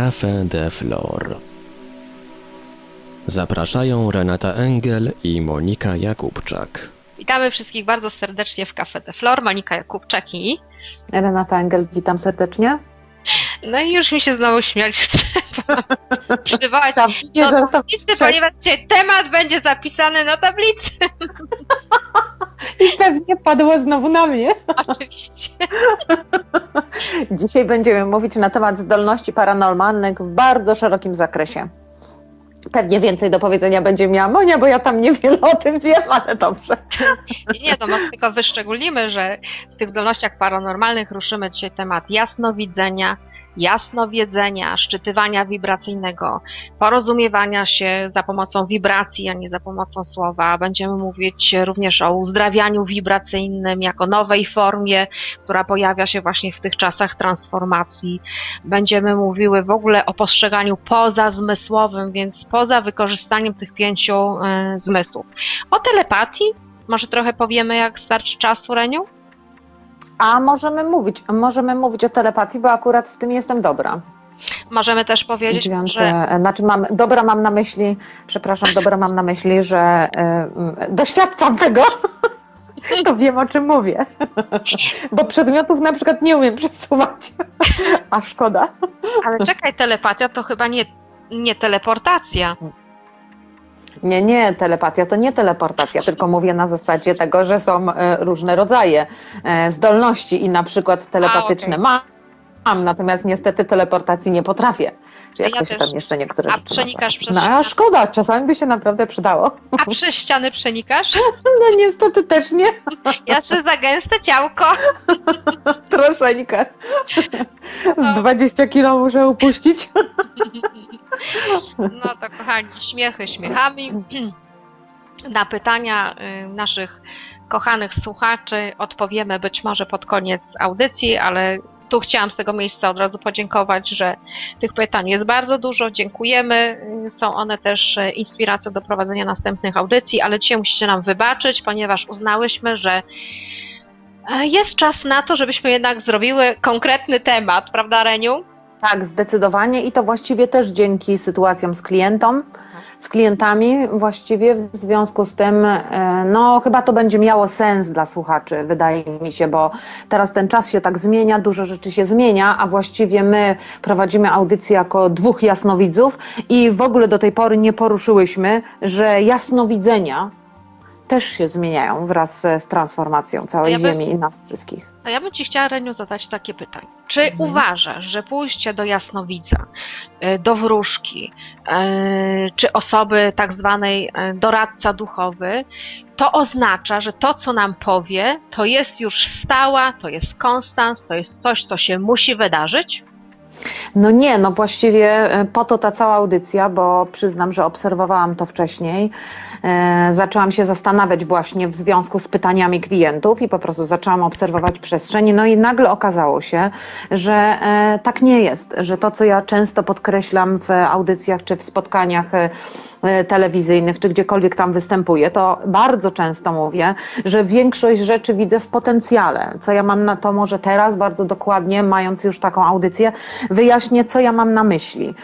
Café de Flor. Zapraszają Renata Engel i Monika Jakubczak. Witamy wszystkich bardzo serdecznie w Café de Flor. Monika Jakubczak i... Renata Engel, witam serdecznie. No i już mi się znowu śmiać chce przywołać Tam, nie, do że są- tablicy, ponieważ dzisiaj temat będzie zapisany na tablicy. I pewnie padło znowu na mnie. Oczywiście. Dzisiaj będziemy mówić na temat zdolności paranormalnych w bardzo szerokim zakresie. Pewnie więcej do powiedzenia będzie miała Monia, bo ja tam niewiele o tym wiem, ale dobrze. Nie, to może tylko wyszczególnimy, że w tych zdolnościach paranormalnych ruszymy dzisiaj temat jasnowidzenia, jasnowiedzenia, szczytywania wibracyjnego, porozumiewania się za pomocą wibracji, a nie za pomocą słowa. Będziemy mówić również o uzdrawianiu wibracyjnym jako nowej formie, która pojawia się właśnie w tych czasach transformacji. Będziemy mówiły w ogóle o postrzeganiu pozazmysłowym, więc poza wykorzystaniem tych pięciu e, zmysłów. O telepatii może trochę powiemy, jak starczy czasu, Reniu? A możemy mówić, możemy mówić o telepatii, bo akurat w tym jestem dobra. Możemy też powiedzieć, Więc, że e, znaczy mam, dobra mam na myśli, przepraszam, dobra mam na myśli, że mm, doświadczam tego, to wiem o czym mówię. Bo przedmiotów na przykład nie umiem przesuwać, a szkoda. ale czekaj, telepatia to chyba nie, nie teleportacja. Nie, nie, telepatia to nie teleportacja, tylko mówię na zasadzie tego, że są e, różne rodzaje e, zdolności i na przykład telepatyczne okej. mam, mam, natomiast niestety teleportacji nie potrafię. Czy jak Ja to się też. tam jeszcze niektóre A przenikasz przez No a szkoda, czasami by się naprawdę przydało. A przez ściany przenikasz? No niestety też nie, Jeszcze za gęste ciałko. troszeczkę. No. Z 20 kilo muszę upuścić. No to kochani, śmiechy śmiechami. Na pytania y, naszych kochanych słuchaczy odpowiemy być może pod koniec audycji, ale tu chciałam z tego miejsca od razu podziękować, że tych pytań jest bardzo dużo. Dziękujemy. Są one też y, inspiracją do prowadzenia następnych audycji, ale dzisiaj musicie nam wybaczyć, ponieważ uznałyśmy, że e, jest czas na to, żebyśmy jednak zrobiły konkretny temat, prawda Reniu? Tak, zdecydowanie i to właściwie też dzięki sytuacjom z klientem, z klientami właściwie w związku z tym, e, no chyba to będzie miało sens dla słuchaczy, wydaje mi się, bo teraz ten czas się tak zmienia, dużo rzeczy się zmienia, a właściwie my prowadzimy audycję jako dwóch jasnowidzów i w ogóle do tej pory nie poruszyłyśmy, że jasnowidzenia też się zmieniają wraz z transformacją całej Ja bym- Ziemi i nas wszystkich. A ja bym Ci chciała, Reniu, zadać takie pytanie. Czy Mhm. uważasz, że pójście do jasnowidza, y, do wróżki, y, czy osoby tak zwanej y, doradca duchowy, to oznacza, że to, co nam powie, to jest już stała, to jest konstans, to jest coś, co się musi wydarzyć? No nie, no właściwie e, po to ta cała audycja, bo przyznam, że obserwowałam to wcześniej. E, zaczęłam się zastanawiać właśnie w związku z pytaniami klientów i po prostu zaczęłam obserwować przestrzeń. No i nagle okazało się, że e, tak nie jest, że to, co ja często podkreślam w audycjach czy w spotkaniach e, telewizyjnych, czy gdziekolwiek tam występuję, to bardzo często mówię, że większość rzeczy widzę w potencjale. Co ja mam na to może teraz bardzo dokładnie, mając już taką audycję, wyjaśnię, co ja mam na myśli.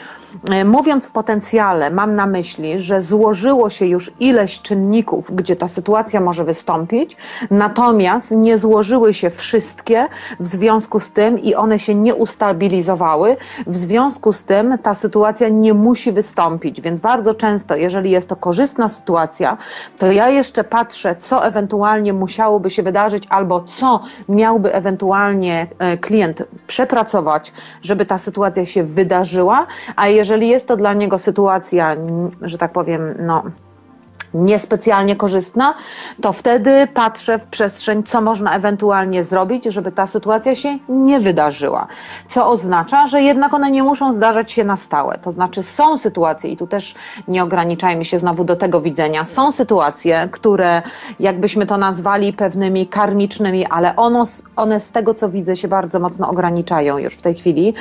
E, Mówiąc w potencjale, mam na myśli, że złożyło się już ileś czynników, gdzie ta sytuacja może wystąpić, natomiast nie złożyły się wszystkie w związku z tym i one się nie ustabilizowały. W związku z tym ta sytuacja nie musi wystąpić, więc bardzo często, jeżeli jest to korzystna sytuacja, to ja jeszcze patrzę, co ewentualnie musiałoby się wydarzyć albo co miałby ewentualnie e, klient przepracować, żeby ta sytuacja się wydarzyła, a jeżeli jest to dla niego sytuacja, że tak powiem, no niespecjalnie korzystna, to wtedy patrzę w przestrzeń, co można ewentualnie zrobić, żeby ta sytuacja się nie wydarzyła. Co oznacza, że jednak one nie muszą zdarzać się na stałe. To znaczy są sytuacje, i tu też nie ograniczajmy się znowu do tego widzenia, są sytuacje, które jakbyśmy to nazwali pewnymi karmicznymi, ale ono, one z tego, co widzę, się bardzo mocno ograniczają już w tej chwili,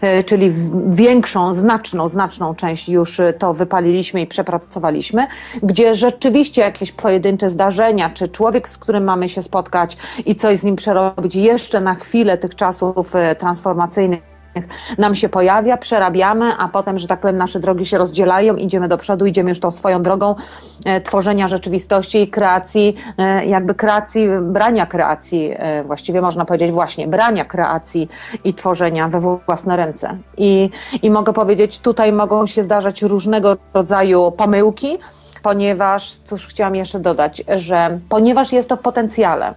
E, czyli większą, znaczną, znaczną część już e, to wypaliliśmy i przepracowaliśmy, gdzie rzeczywiście jakieś pojedyncze zdarzenia, czy człowiek, z którym mamy się spotkać i coś z nim przerobić jeszcze na chwilę tych czasów e, transformacyjnych, nam się pojawia, przerabiamy, a potem, że tak powiem, nasze drogi się rozdzielają, idziemy do przodu, idziemy już tą swoją drogą e, tworzenia rzeczywistości i kreacji, e, jakby kreacji, brania kreacji, e, właściwie można powiedzieć właśnie, brania kreacji i tworzenia we własne ręce. I, i mogę powiedzieć, tutaj mogą się zdarzać różnego rodzaju pomyłki, ponieważ, cóż chciałam jeszcze dodać, że ponieważ jest to w potencjale,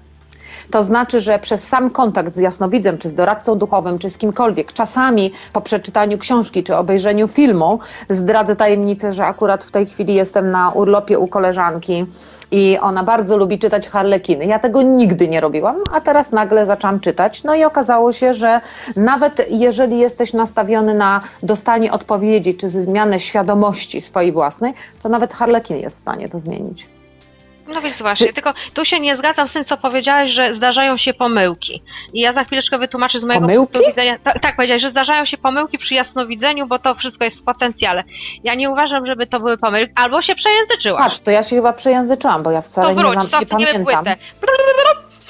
to znaczy, że przez sam kontakt z jasnowidzem, czy z doradcą duchowym, czy z kimkolwiek, czasami po przeczytaniu książki, czy obejrzeniu filmu, zdradzę tajemnicę, że akurat w tej chwili jestem na urlopie u koleżanki i ona bardzo lubi czytać harlekiny. Ja tego nigdy nie robiłam, a teraz nagle zaczęłam czytać. No i okazało się, że nawet jeżeli jesteś nastawiony na dostanie odpowiedzi, czy zmianę świadomości swojej własnej, to nawet harlekin jest w stanie to zmienić. No więc właśnie, tylko tu się nie zgadzam z tym, co powiedziałeś, że zdarzają się pomyłki. I ja za chwileczkę wytłumaczę z mojego Pomyłki? punktu widzenia. Tak, tak, powiedziałeś, że zdarzają się pomyłki przy jasnowidzeniu, bo to wszystko jest w potencjale. Ja nie uważam, żeby to były pomyłki. Albo się przejęzyczyłaś. Patrz, to ja się chyba przejęzyczyłam, bo ja wcale to nie, wróć, mam, nie pamiętam. płytę.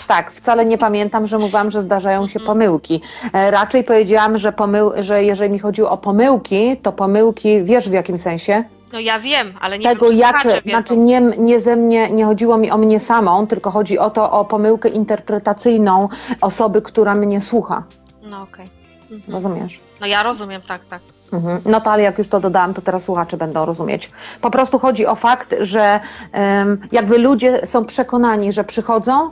Tak, wcale nie pamiętam, że mówiłam, że zdarzają się pomyłki. E, Raczej powiedziałam, że, pomył, że jeżeli mi chodziło o pomyłki, to pomyłki, wiesz w jakim sensie? No ja wiem, ale nie Tego jak, znaczy nie, nie ze mnie, nie chodziło mi o mnie samą, tylko chodzi o to, o pomyłkę interpretacyjną osoby, która mnie słucha. No okej. Mhm. Rozumiesz? No ja rozumiem, tak, tak. Mhm. No to ale jak już to dodałam, to teraz słuchacze będą rozumieć. Po prostu chodzi o fakt, że em, jakby ludzie są przekonani, że przychodzą,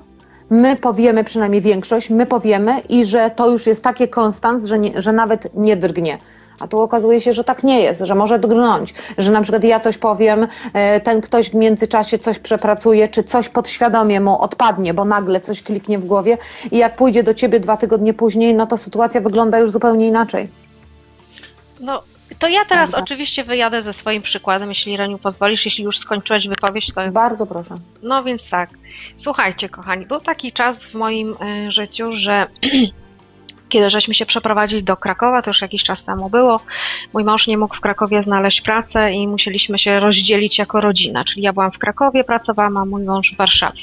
my powiemy, przynajmniej większość, my powiemy i że to już jest takie konstans, że, nie, że nawet nie drgnie. A tu okazuje się, że tak nie jest, że może drgnąć, że na przykład ja coś powiem, e, ten ktoś w międzyczasie coś przepracuje, czy coś podświadomie mu odpadnie, bo nagle coś kliknie w głowie i jak pójdzie do ciebie dwa tygodnie później, no to sytuacja wygląda już zupełnie inaczej. No, to ja teraz oczywiście wyjadę ze swoim przykładem, jeśli Reniu pozwolisz, jeśli już skończyłeś wypowiedź, to Bardzo proszę. No więc tak. Słuchajcie, kochani, był taki czas w moim e, życiu, że kiedy żeśmy się przeprowadzili do Krakowa, to już jakiś czas temu było, mój mąż nie mógł w Krakowie znaleźć pracy i musieliśmy się rozdzielić jako rodzina. Czyli ja byłam w Krakowie, pracowałam, a mój mąż w Warszawie.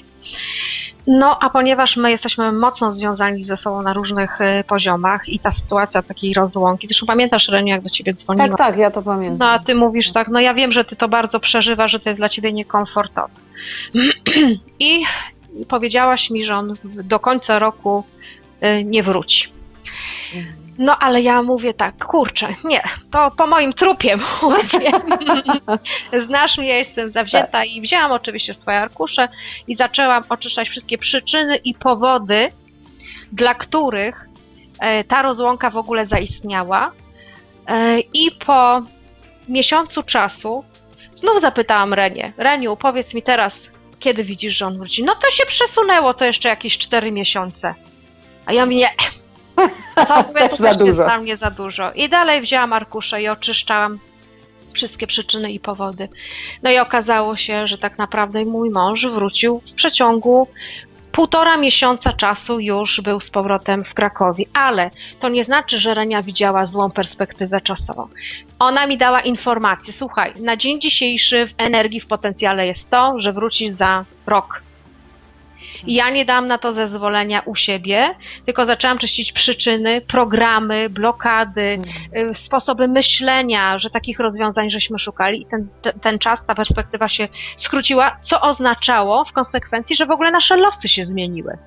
No, a ponieważ my jesteśmy mocno związani ze sobą na różnych e, poziomach i ta sytuacja takiej rozłąki, zresztą pamiętasz, Reniu, jak do ciebie dzwoniłam? Tak, tak, ja to pamiętam. No a ty mówisz tak, no ja wiem, że ty to bardzo przeżywasz, że to jest dla ciebie niekomfortowe. I powiedziałaś mi, że on do końca roku y, nie wróci. No ale ja mówię tak, kurczę, nie, to po moim trupie mówię. Znasz mnie, jestem zawzięta i wzięłam oczywiście swoje arkusze i zaczęłam oczyszczać wszystkie przyczyny i powody, dla których e, ta rozłąka w ogóle zaistniała. E, I po miesiącu czasu znów zapytałam Renię, Reniu, powiedz mi teraz, kiedy widzisz, że on wróci? No to się przesunęło, to jeszcze jakieś cztery miesiące. A ja mówię, nie, to, mówię, to Też za też jest dużo. dla mnie za dużo. I dalej wzięłam arkusze i oczyszczałam wszystkie przyczyny i powody. No i okazało się, że tak naprawdę mój mąż wrócił w przeciągu półtora miesiąca czasu już był z powrotem w Krakowie, ale to nie znaczy, że Renia widziała złą perspektywę czasową. Ona mi dała informację, słuchaj, na dzień dzisiejszy w energii, w potencjale jest to, że wróci za rok. I ja nie dałam na to zezwolenia u siebie, tylko zaczęłam czyścić przyczyny, programy, blokady, y, sposoby myślenia, że takich rozwiązań żeśmy szukali i ten, te- ten czas, ta perspektywa się skróciła, co oznaczało w konsekwencji, że w ogóle nasze losy się zmieniły.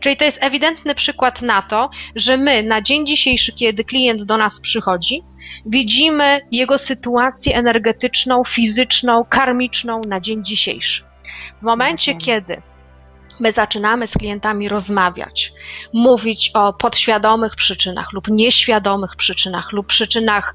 Czyli to jest ewidentny przykład na to, że my na dzień dzisiejszy, kiedy klient do nas przychodzi, widzimy jego sytuację energetyczną, fizyczną, karmiczną na dzień dzisiejszy. W momencie, Mhm. kiedy my zaczynamy z klientami rozmawiać, mówić o podświadomych przyczynach lub nieświadomych przyczynach lub przyczynach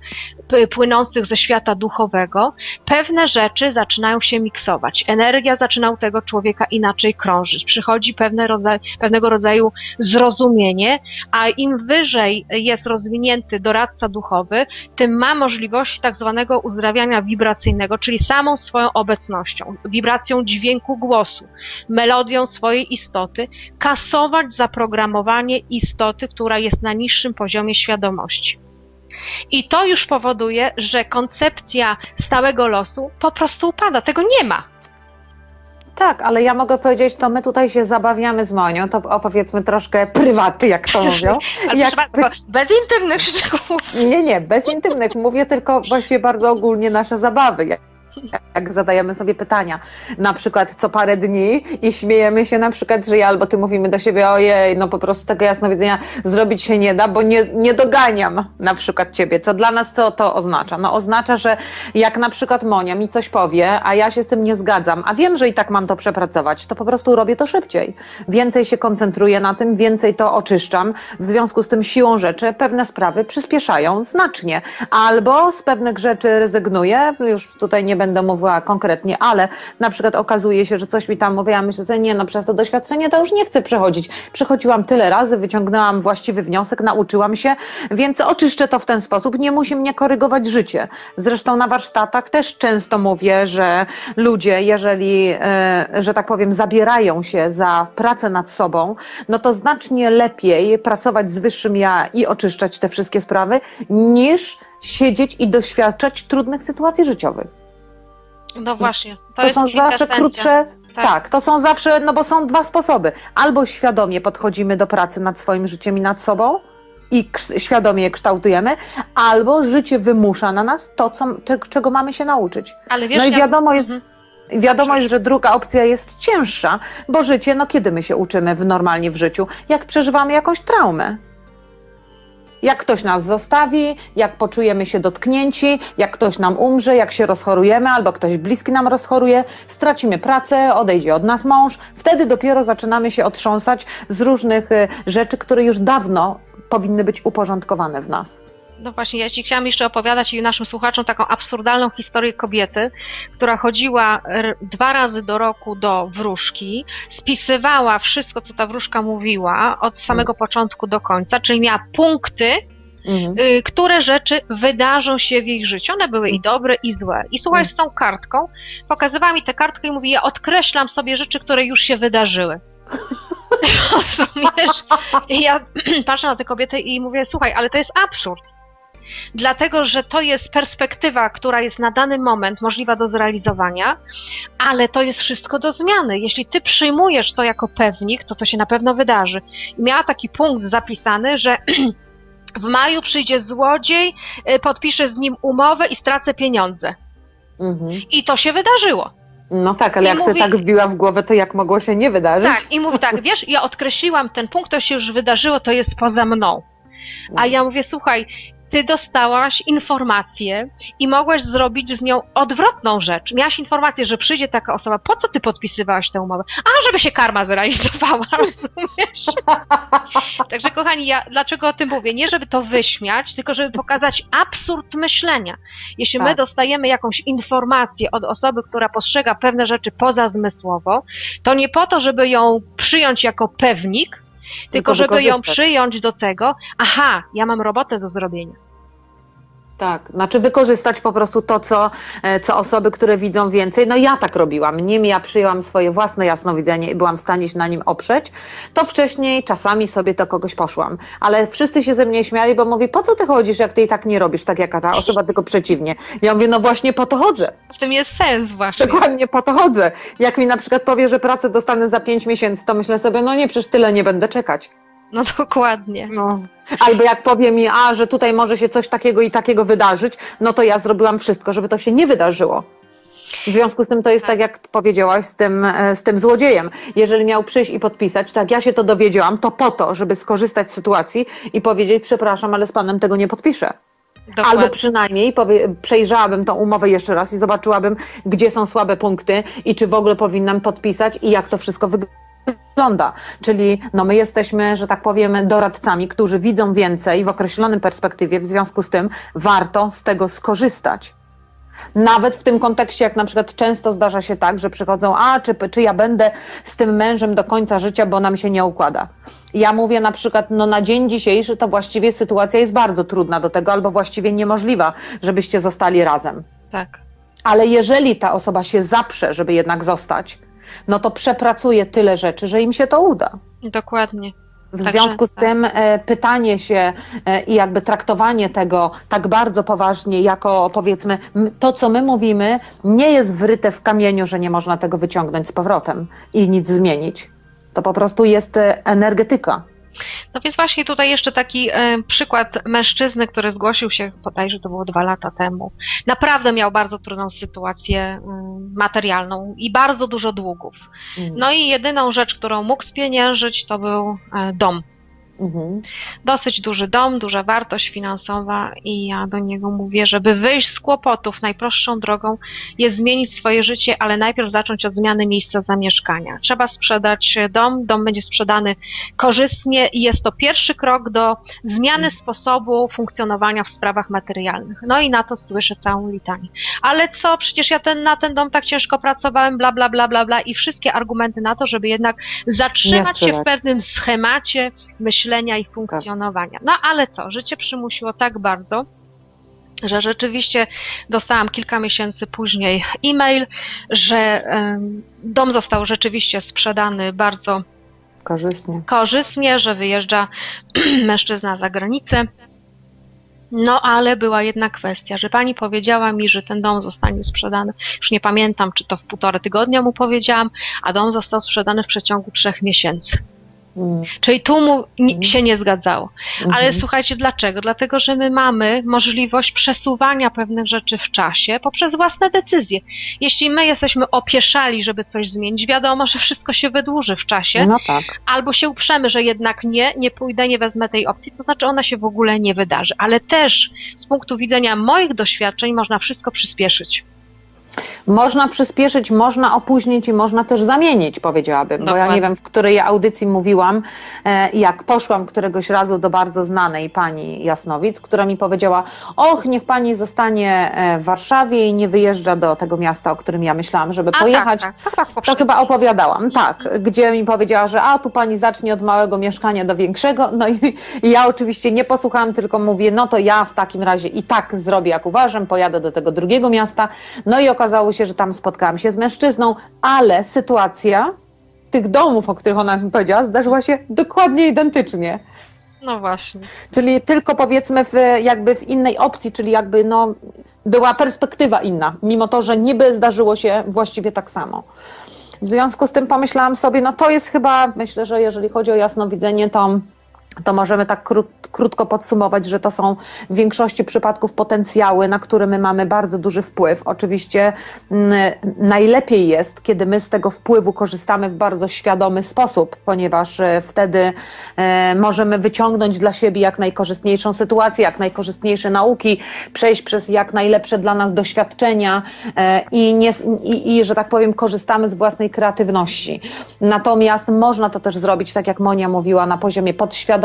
płynących ze świata duchowego, pewne rzeczy zaczynają się miksować. Energia zaczyna u tego człowieka inaczej krążyć. Przychodzi pewne rodzaj, pewnego rodzaju zrozumienie, a im wyżej jest rozwinięty doradca duchowy, tym ma możliwość tak zwanego uzdrawiania wibracyjnego, czyli samą swoją obecnością, wibracją dźwięku głosu, melodią swojej istoty, kasować zaprogramowanie istoty, która jest na niższym poziomie świadomości. I to już powoduje, że koncepcja stałego losu po prostu upada. Tego nie ma. Tak, ale ja mogę powiedzieć, to my tutaj się zabawiamy z Monią, to opowiedzmy troszkę prywaty, jak to mówią. Ale Jak bardzo, bez intymnych szczegółów. Nie, nie, bez intymnych. Mówię tylko właściwie bardzo ogólnie nasze zabawy. Jak, zadajemy sobie pytania, na przykład co parę dni i śmiejemy się na przykład, że ja albo ty mówimy do siebie, ojej, no po prostu tego jasnowidzenia zrobić się nie da, bo nie, nie doganiam na przykład ciebie. Co dla nas to, to oznacza? No oznacza, że jak na przykład Monia mi coś powie, a ja się z tym nie zgadzam, a wiem, że i tak mam to przepracować, to po prostu robię to szybciej. Więcej się koncentruję na tym, więcej to oczyszczam. W związku z tym siłą rzeczy pewne sprawy przyspieszają znacznie. Albo z pewnych rzeczy rezygnuję, już tutaj nie będę mówiła konkretnie, ale na przykład okazuje się, że coś mi tam mówię, ja myślę sobie, nie no, przez to doświadczenie to już nie chcę przechodzić. Przechodziłam tyle razy, wyciągnęłam właściwy wniosek, nauczyłam się, więc oczyszczę to w ten sposób. Nie musi mnie korygować życie. Zresztą na warsztatach też często mówię, że ludzie, jeżeli, e, że tak powiem, zabierają się za pracę nad sobą, no to znacznie lepiej pracować z wyższym ja i oczyszczać te wszystkie sprawy, niż siedzieć i doświadczać trudnych sytuacji życiowych. No właśnie. To, To, są zawsze krótsze. Tak. Tak. to są zawsze, no bo są dwa sposoby. Albo świadomie podchodzimy do pracy nad swoim życiem i nad sobą i świadomie je kształtujemy, albo życie wymusza na nas to, co, cze- czego mamy się nauczyć. Ale wiesz, no i ja- wiadomo jest, Mhm. wiadomo jest, że druga opcja jest cięższa, bo życie, no kiedy my się uczymy w, normalnie w życiu? Jak przeżywamy jakąś traumę. Jak ktoś nas zostawi, jak poczujemy się dotknięci, jak ktoś nam umrze, jak się rozchorujemy, albo ktoś bliski nam rozchoruje, stracimy pracę, odejdzie od nas mąż, wtedy dopiero zaczynamy się otrząsać z różnych y, rzeczy, które już dawno powinny być uporządkowane w nas. No właśnie, ja ci chciałam jeszcze opowiadać i naszym słuchaczom taką absurdalną historię kobiety, która chodziła dwa razy do roku do wróżki, spisywała wszystko, co ta wróżka mówiła od samego początku do końca, czyli miała punkty, Mhm. y, które rzeczy wydarzą się w ich życiu. One były i dobre, i złe. I słuchaj, z tą kartką pokazywała mi tę kartkę i mówi, ja odkreślam sobie rzeczy, które już się wydarzyły. Rozumiesz? I ja patrzę na tę kobietę i mówię, słuchaj, ale to jest absurd. Dlatego, że to jest perspektywa, która jest na dany moment możliwa do zrealizowania, ale to jest wszystko do zmiany. Jeśli ty przyjmujesz to jako pewnik, to to się na pewno wydarzy. Miała taki punkt zapisany, że w maju przyjdzie złodziej, y, podpiszę z nim umowę i stracę pieniądze. Mhm. I to się wydarzyło. No tak, ale I jak mówi- sobie tak wbiła w głowę, to jak mogło się nie wydarzyć? Tak, i mówi tak, wiesz, ja odkreśliłam ten punkt, to się już wydarzyło, to jest poza mną. A ja mówię, słuchaj, ty dostałaś informację i mogłaś zrobić z nią odwrotną rzecz. Miałaś informację, że przyjdzie taka osoba, po co ty podpisywałaś tę umowę? A, żeby się karma zrealizowała, rozumiesz? Także kochani, ja dlaczego o tym mówię? Nie żeby to wyśmiać, tylko żeby pokazać absurd myślenia. Jeśli my Tak. dostajemy jakąś informację od osoby, która postrzega pewne rzeczy pozazmysłowo, to nie po to, żeby ją przyjąć jako pewnik, tylko, Tylko żeby ją przyjąć do tego, aha, ja mam robotę do zrobienia. Tak, znaczy wykorzystać po prostu to, co, e, co osoby, które widzą więcej. No ja tak robiłam, nim ja przyjęłam swoje własne jasnowidzenie i byłam w stanie się na nim oprzeć, to wcześniej czasami sobie do kogoś poszłam. Ale wszyscy się ze mnie śmiali, bo mówi, po co ty chodzisz, jak ty i tak nie robisz, tak jak ta osoba, tylko przeciwnie. Ja mówię, no właśnie po to chodzę. W tym jest sens właśnie. Dokładnie po to chodzę. Jak mi na przykład powie, że pracę dostanę za pięć miesięcy, to myślę sobie, no nie, przecież tyle nie będę czekać. No dokładnie. No. Albo jak powie mi, a że tutaj może się coś takiego i takiego wydarzyć, no to ja zrobiłam wszystko, żeby to się nie wydarzyło. W związku z tym to jest tak, jak powiedziałaś z tym, e, z tym złodziejem. Jeżeli miał przyjść i podpisać, tak ja się to dowiedziałam, to po to, żeby skorzystać z sytuacji i powiedzieć, przepraszam, ale z panem tego nie podpiszę. dokładnie. Albo przynajmniej powie, przejrzałabym tą umowę jeszcze raz i zobaczyłabym, gdzie są słabe punkty i czy w ogóle powinnam podpisać i jak to wszystko wygląda. Czyli no my jesteśmy, że tak powiem, doradcami, którzy widzą więcej w określonym perspektywie, w związku z tym warto z tego skorzystać. Nawet w tym kontekście, jak na przykład często zdarza się tak, że przychodzą, a czy, czy ja będę z tym mężem do końca życia, bo nam się nie układa. Ja mówię na przykład, no na dzień dzisiejszy to właściwie sytuacja jest bardzo trudna do tego, albo właściwie niemożliwa, żebyście zostali razem. Tak. Ale jeżeli ta osoba się zaprze, żeby jednak zostać, no to przepracuje tyle rzeczy, że im się to uda. Dokładnie. W Także związku z tak. tym e, pytanie się e, i jakby traktowanie tego tak bardzo poważnie, jako powiedzmy m- to, co my mówimy, nie jest wryte w kamieniu, że nie można tego wyciągnąć z powrotem i nic zmienić. To po prostu jest e, energetyka. No więc właśnie tutaj jeszcze taki e, przykład mężczyzny, który zgłosił się, bodajże to było dwa lata temu. Naprawdę miał bardzo trudną sytuację mm, materialną i bardzo dużo długów. No i jedyną rzecz, którą mógł spieniężyć, to był e, dom. Mhm. Dosyć duży dom, duża wartość finansowa i ja do niego mówię, żeby wyjść z kłopotów, najprostszą drogą jest zmienić swoje życie, ale najpierw zacząć od zmiany miejsca zamieszkania. Trzeba sprzedać dom, dom będzie sprzedany korzystnie i jest to pierwszy krok do zmiany sposobu funkcjonowania w sprawach materialnych. No i na to słyszę całą litanię. Ale co, przecież ja ten, na ten dom tak ciężko pracowałem, bla, bla, bla, bla, bla i wszystkie argumenty na to, żeby jednak zatrzymać się w pewnym schemacie myślenia i funkcjonowania. No ale co, życie przymusiło tak bardzo, że rzeczywiście dostałam kilka miesięcy później e-mail, że dom został rzeczywiście sprzedany bardzo Korzystnie. korzystnie, że wyjeżdża mężczyzna za granicę. No, ale była jedna kwestia, że pani powiedziała mi, że ten dom zostanie sprzedany. Już nie pamiętam, czy to w półtorej tygodnia mu powiedziałam, a dom został sprzedany w przeciągu trzech miesięcy. Mm. Czyli tu mu Mhm. się nie zgadzało. Ale Mhm. słuchajcie, dlaczego? Dlatego, że my mamy możliwość przesuwania pewnych rzeczy w czasie poprzez własne decyzje. Jeśli my jesteśmy opieszali, żeby coś zmienić, wiadomo, że wszystko się wydłuży w czasie, No tak. albo się uprzemy, że jednak nie, nie pójdę, nie wezmę tej opcji, to znaczy ona się w ogóle nie wydarzy. Ale też z punktu widzenia moich doświadczeń można wszystko przyspieszyć. Można przyspieszyć, można opóźnić i można też zamienić, powiedziałabym. Bo ja Dokładnie. nie wiem, w której audycji mówiłam, e, jak poszłam któregoś razu do bardzo znanej pani Jasnowic, która mi powiedziała: Och, niech pani zostanie e, w Warszawie i nie wyjeżdża do tego miasta, o którym ja myślałam, żeby A pojechać. tak, tak, to chyba opowiadałam, tak, gdzie mi powiedziała, że a tu pani zacznie od małego mieszkania do większego. No i, i ja oczywiście nie posłuchałam, tylko mówię, no to ja w takim razie i tak zrobię, jak uważam, pojadę do tego drugiego miasta. No i okazało się, że tam spotkałam się z mężczyzną, ale sytuacja tych domów, o których ona mi powiedziała, zdarzyła się dokładnie identycznie. No właśnie. Czyli tylko powiedzmy w, jakby w innej opcji, czyli jakby no, była perspektywa inna, mimo to, że niby zdarzyło się właściwie tak samo. W związku z tym pomyślałam sobie, no to jest chyba, myślę, że jeżeli chodzi o jasnowidzenie, to, to możemy tak kró, krótko podsumować, że to są w większości przypadków potencjały, na które my mamy bardzo duży wpływ. Oczywiście mm, najlepiej jest, kiedy my z tego wpływu korzystamy w bardzo świadomy sposób, ponieważ e, wtedy e, możemy wyciągnąć dla siebie jak najkorzystniejszą sytuację, jak najkorzystniejsze nauki, przejść przez jak najlepsze dla nas doświadczenia e, i, nie, i, i, że tak powiem, korzystamy z własnej kreatywności. Natomiast można to też zrobić, tak jak Monia mówiła, na poziomie podświadomości.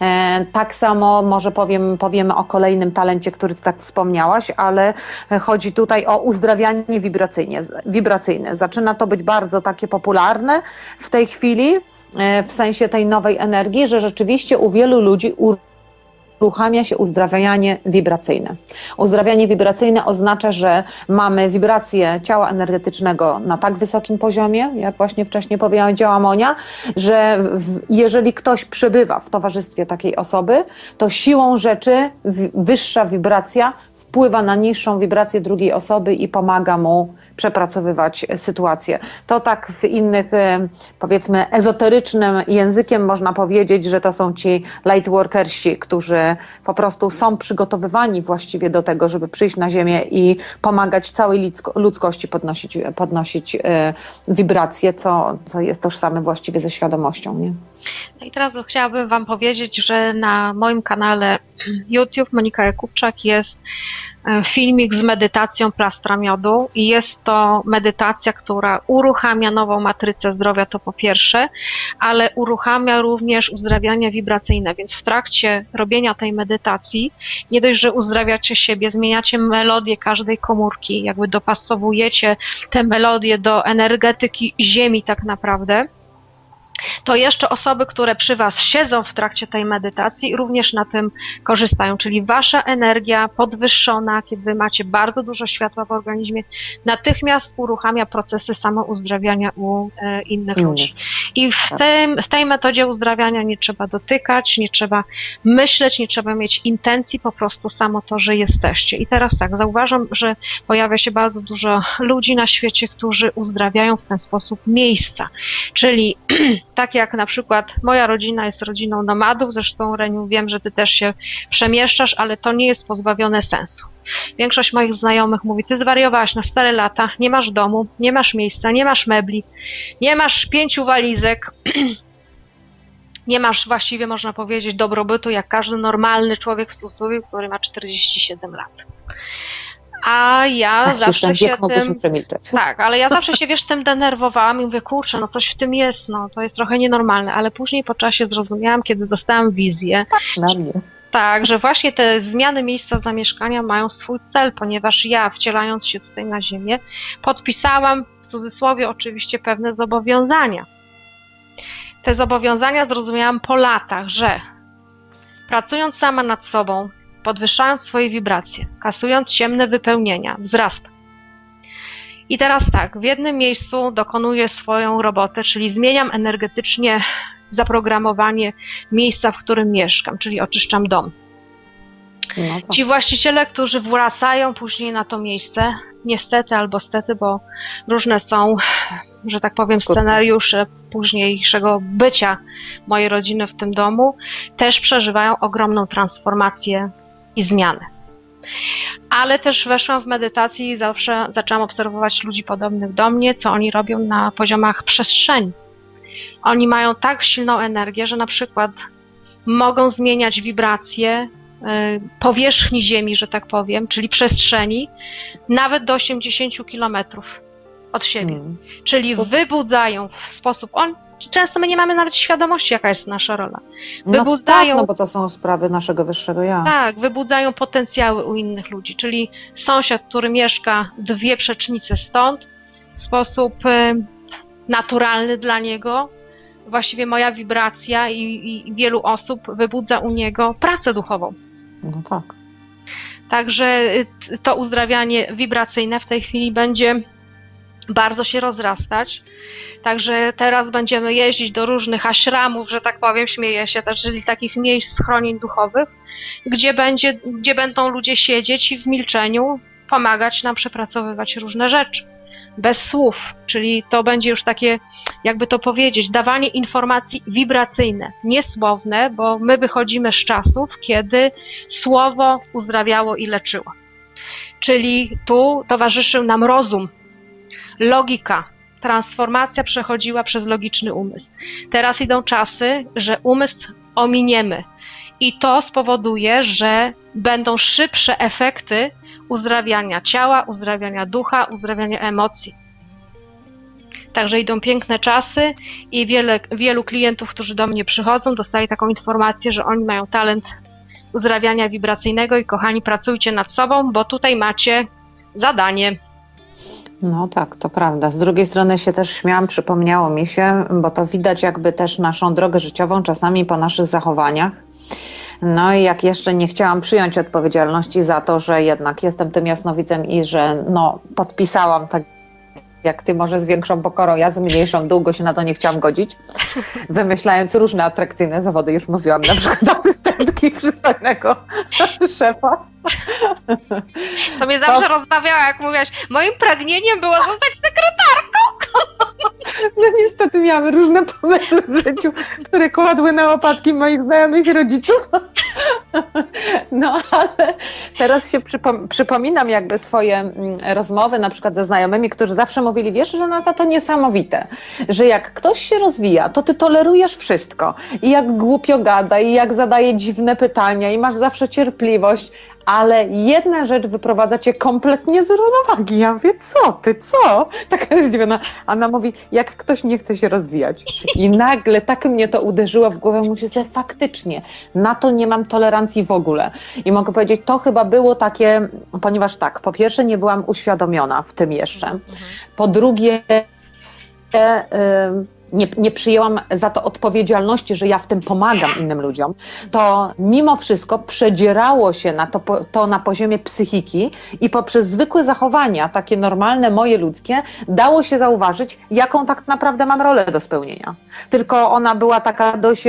E, tak samo może powiem, powiemy o kolejnym talencie, który ty tak wspomniałaś, ale chodzi tutaj o uzdrawianie wibracyjnie, wibracyjne. Zaczyna to być bardzo takie popularne w tej chwili, e, w sensie tej nowej energii, że rzeczywiście u wielu ludzi uruchamia się uzdrawianie wibracyjne. Uzdrawianie wibracyjne oznacza, że mamy wibrację ciała energetycznego na tak wysokim poziomie, jak właśnie wcześniej powiedziała Monia, że w, jeżeli ktoś przebywa w towarzystwie takiej osoby, to siłą rzeczy wyższa wibracja wpływa na niższą wibrację drugiej osoby i pomaga mu przepracowywać sytuację. To tak w innych, e, powiedzmy, ezoterycznym językiem można powiedzieć, że to są ci lightworkersi, którzy po prostu są przygotowywani właściwie do tego, żeby przyjść na Ziemię i pomagać całej ludzko- ludzkości podnosić, podnosić e, wibracje, co, co jest tożsame właściwie ze świadomością. Nie? No i teraz chciałabym Wam powiedzieć, że na moim kanale YouTube Monika Jakubczak jest e, filmik z medytacją plastra miodu i jest to medytacja, która uruchamia nową matrycę zdrowia, to po pierwsze, ale uruchamia również uzdrawianie wibracyjne, więc w trakcie robienia tej medytacji nie dość, że uzdrawiacie siebie, zmieniacie melodię każdej komórki, jakby dopasowujecie te melodie do energetyki Ziemi tak naprawdę, to jeszcze osoby, które przy Was siedzą w trakcie tej medytacji, również na tym korzystają. Czyli Wasza energia podwyższona, kiedy macie bardzo dużo światła w organizmie, natychmiast uruchamia procesy samouzdrawiania u e, innych ludzi. I w, Tak. tym, w tej metodzie uzdrawiania nie trzeba dotykać, nie trzeba myśleć, nie trzeba mieć intencji, po prostu samo to, że jesteście. I teraz tak, zauważam, że pojawia się bardzo dużo ludzi na świecie, którzy uzdrawiają w ten sposób miejsca. Czyli tak jak na przykład moja rodzina jest rodziną nomadów, zresztą Reniu wiem, że ty też się przemieszczasz, ale to nie jest pozbawione sensu. Większość moich znajomych mówi, ty zwariowałaś na 4 lata, nie masz domu, nie masz miejsca, nie masz mebli, nie masz pięciu walizek, nie masz właściwie, można powiedzieć, dobrobytu, jak każdy normalny człowiek w cudzysłowie, który ma 47 lat. A ja Ach, zawsze ten się wiek mogliśmy tym... przemilczeć. Tak, ale ja zawsze się, wiesz, tym denerwowałam i mówię, kurczę, no coś w tym jest, no to jest trochę nienormalne, ale później po czasie zrozumiałam, kiedy dostałam wizję, Patrz na mnie. tak, że właśnie te zmiany miejsca zamieszkania mają swój cel, ponieważ ja, wcielając się tutaj na ziemię, podpisałam, w cudzysłowie oczywiście, pewne zobowiązania. Te zobowiązania zrozumiałam po latach, że pracując sama nad sobą, podwyższając swoje wibracje, kasując ciemne wypełnienia, wzrasta. I teraz tak, w jednym miejscu dokonuję swoją robotę, czyli zmieniam energetycznie zaprogramowanie miejsca, w którym mieszkam, czyli oczyszczam dom. No. Ci właściciele, którzy wracają później na to miejsce, niestety albo stety, bo różne są, że tak powiem, Skutki. scenariusze późniejszego bycia mojej rodziny w tym domu, też przeżywają ogromną transformację i zmianę. Ale też weszłam w medytację i zawsze zaczęłam obserwować ludzi podobnych do mnie, co oni robią na poziomach przestrzeni. Oni mają tak silną energię, że na przykład mogą zmieniać wibracje y, powierzchni Ziemi, że tak powiem, czyli przestrzeni, nawet do 80 km od siebie. Mm. Czyli wybudzają w sposób. On, często my nie mamy nawet świadomości, jaka jest nasza rola. No Wybudzają- tak, no bo to są sprawy naszego wyższego ja. Tak, wybudzają potencjały u innych ludzi. Czyli sąsiad, który mieszka dwie przecznice stąd, w sposób y, naturalny dla niego, właściwie moja wibracja i, i, wielu osób wybudza u niego pracę duchową. No tak. Także y, to uzdrawianie wibracyjne w tej chwili będzie bardzo się rozrastać. Także teraz będziemy jeździć do różnych ashramów, że tak powiem, śmieję się też, czyli takich miejsc schronień duchowych, gdzie, będzie, gdzie będą ludzie siedzieć i w milczeniu pomagać nam przepracowywać różne rzeczy. Bez słów, czyli to będzie już takie, jakby to powiedzieć, dawanie informacji wibracyjne, niesłowne, bo my wychodzimy z czasów, kiedy słowo uzdrawiało i leczyło. Czyli tu towarzyszył nam rozum, logika. Transformacja przechodziła przez logiczny umysł. Teraz idą czasy, że umysł ominiemy. I to spowoduje, że będą szybsze efekty uzdrawiania ciała, uzdrawiania ducha, uzdrawiania emocji. Także idą piękne czasy i wiele, wielu klientów, którzy do mnie przychodzą, dostaje taką informację, że oni mają talent uzdrawiania wibracyjnego i kochani, pracujcie nad sobą, bo tutaj macie zadanie. No tak, to prawda. Z drugiej strony się też śmiałam, przypomniało mi się, bo to widać jakby też naszą drogę życiową czasami po naszych zachowaniach. No i jak jeszcze nie chciałam przyjąć odpowiedzialności za to, że jednak jestem tym jasnowidzem i że no, podpisałam tak jak ty może z większą pokorą, ja z mniejszą, długo się na to nie chciałam godzić, wymyślając różne atrakcyjne zawody, już mówiłam, na przykład asystentki przystojnego szefa. Co mnie zawsze rozbawiało, jak mówiłaś, moim pragnieniem było zostać sekretarką. No niestety miałam różne pomysły w życiu, które kładły na łopatki moich znajomych i rodziców. No ale teraz się przypom- przypominam jakby swoje mm, rozmowy na przykład ze znajomymi, którzy zawsze mówili, wiesz, że Nata to niesamowite, że jak ktoś się rozwija, to ty tolerujesz wszystko. I jak głupio gada i jak zadaje dziwne pytania i masz zawsze cierpliwość, ale jedna rzecz wyprowadza cię kompletnie z równowagi. Ja mówię, co ty, co? Taka zdziwiona. Anna mówi, jak ktoś nie chce się rozwijać. I nagle tak mnie to uderzyło w głowę, muszę sobie faktycznie, na to nie mam tolerancji w ogóle. I mogę powiedzieć, to chyba było takie, ponieważ tak, po pierwsze nie byłam uświadomiona w tym jeszcze. Po drugie, e, nie, nie przyjęłam za to odpowiedzialności, że ja w tym pomagam innym ludziom, to mimo wszystko przedzierało się na to, to na poziomie psychiki i poprzez zwykłe zachowania, takie normalne, moje ludzkie, dało się zauważyć, jaką tak naprawdę mam rolę do spełnienia. Tylko ona była taka dość,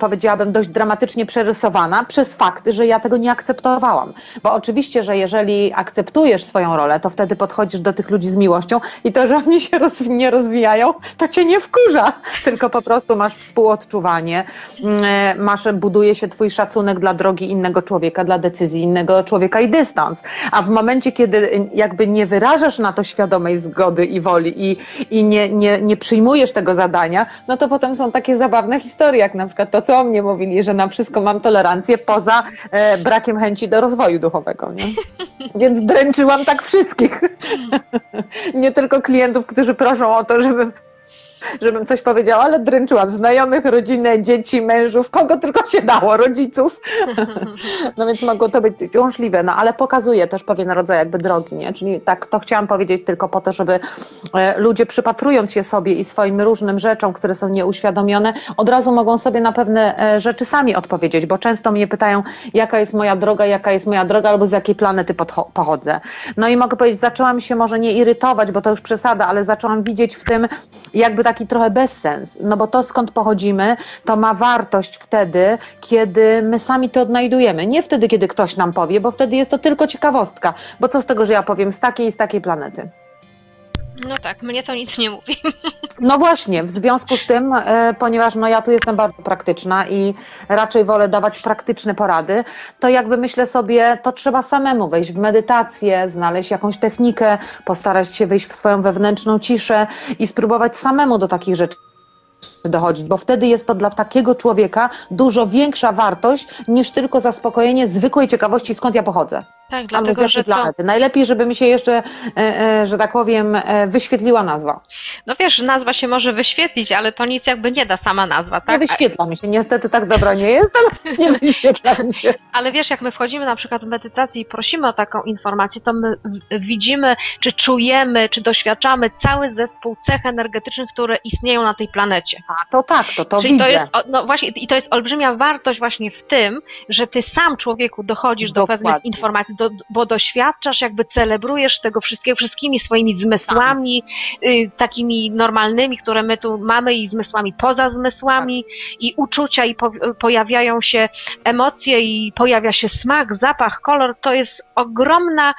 powiedziałabym, dość dramatycznie przerysowana przez fakt, że ja tego nie akceptowałam. Bo oczywiście, że jeżeli akceptujesz swoją rolę, to wtedy podchodzisz do tych ludzi z miłością i to, że oni się roz, nie rozwijają, to cię nie wkurza, tylko po prostu masz współodczuwanie, mm, e, masz, buduje się twój szacunek dla drogi innego człowieka, dla decyzji innego człowieka i dystans. A w momencie, kiedy jakby nie wyrażasz na to świadomej zgody i woli i, i nie, nie, nie przyjmujesz tego zadania, no to potem są takie zabawne historie, jak na przykład to, co o mnie mówili, że na wszystko mam tolerancję poza e, brakiem chęci do rozwoju duchowego. Nie? Więc dręczyłam tak wszystkich. nie tylko klientów, którzy proszą o to, żebym żebym coś powiedziała, ale dręczyłam znajomych, rodzinę, dzieci, mężów, kogo tylko się dało, rodziców. No więc mogło to być ciążliwe, no ale pokazuje też pewien rodzaj jakby drogi, nie? Czyli tak to chciałam powiedzieć tylko po to, żeby e, ludzie przypatrując się sobie i swoim różnym rzeczom, które są nieuświadomione, od razu mogą sobie na pewne e, rzeczy sami odpowiedzieć, bo często mnie pytają, jaka jest moja droga, jaka jest moja droga, albo z jakiej planety pochodzę. No i mogę powiedzieć, zaczęłam się może nie irytować, bo to już przesada, ale zaczęłam widzieć w tym jakby tak taki trochę bezsens, no bo to skąd pochodzimy, to ma wartość wtedy, kiedy my sami to odnajdujemy. Nie wtedy, kiedy ktoś nam powie, bo wtedy jest to tylko ciekawostka. Bo co z tego, że ja powiem z takiej i z takiej planety? No tak, mnie to nic nie mówi. No właśnie, w związku z tym, e, ponieważ no ja tu jestem bardzo praktyczna i raczej wolę dawać praktyczne porady, to jakby myślę sobie, to trzeba samemu wejść w medytację, znaleźć jakąś technikę, postarać się wejść w swoją wewnętrzną ciszę i spróbować samemu do takich rzeczy dochodzić, bo wtedy jest to dla takiego człowieka dużo większa wartość niż tylko zaspokojenie zwykłej ciekawości, skąd ja pochodzę. Tak, dlatego, że to... Najlepiej, żeby mi się jeszcze, e, e, że tak powiem, e, wyświetliła nazwa. No wiesz, nazwa się może wyświetlić, ale to nic jakby nie da sama nazwa, tak? Nie wyświetla mi się, niestety tak dobra nie jest, ale nie wyświetla mi się. Ale wiesz, jak my wchodzimy na przykład w medytację i prosimy o taką informację, to my widzimy, czy czujemy, czy doświadczamy cały zespół cech energetycznych, które istnieją na tej planecie. A to tak, to to Czyli widzę. To jest, no właśnie, i to jest olbrzymia wartość właśnie w tym, że ty sam człowieku dochodzisz Dokładnie. do pewnych informacji, do, bo doświadczasz, jakby celebrujesz tego wszystkiego, wszystkimi swoimi zmysłami, y, takimi normalnymi, które my tu mamy i zmysłami poza zmysłami tak. i uczucia i po, pojawiają się emocje i pojawia się smak, zapach, kolor, to jest ogromna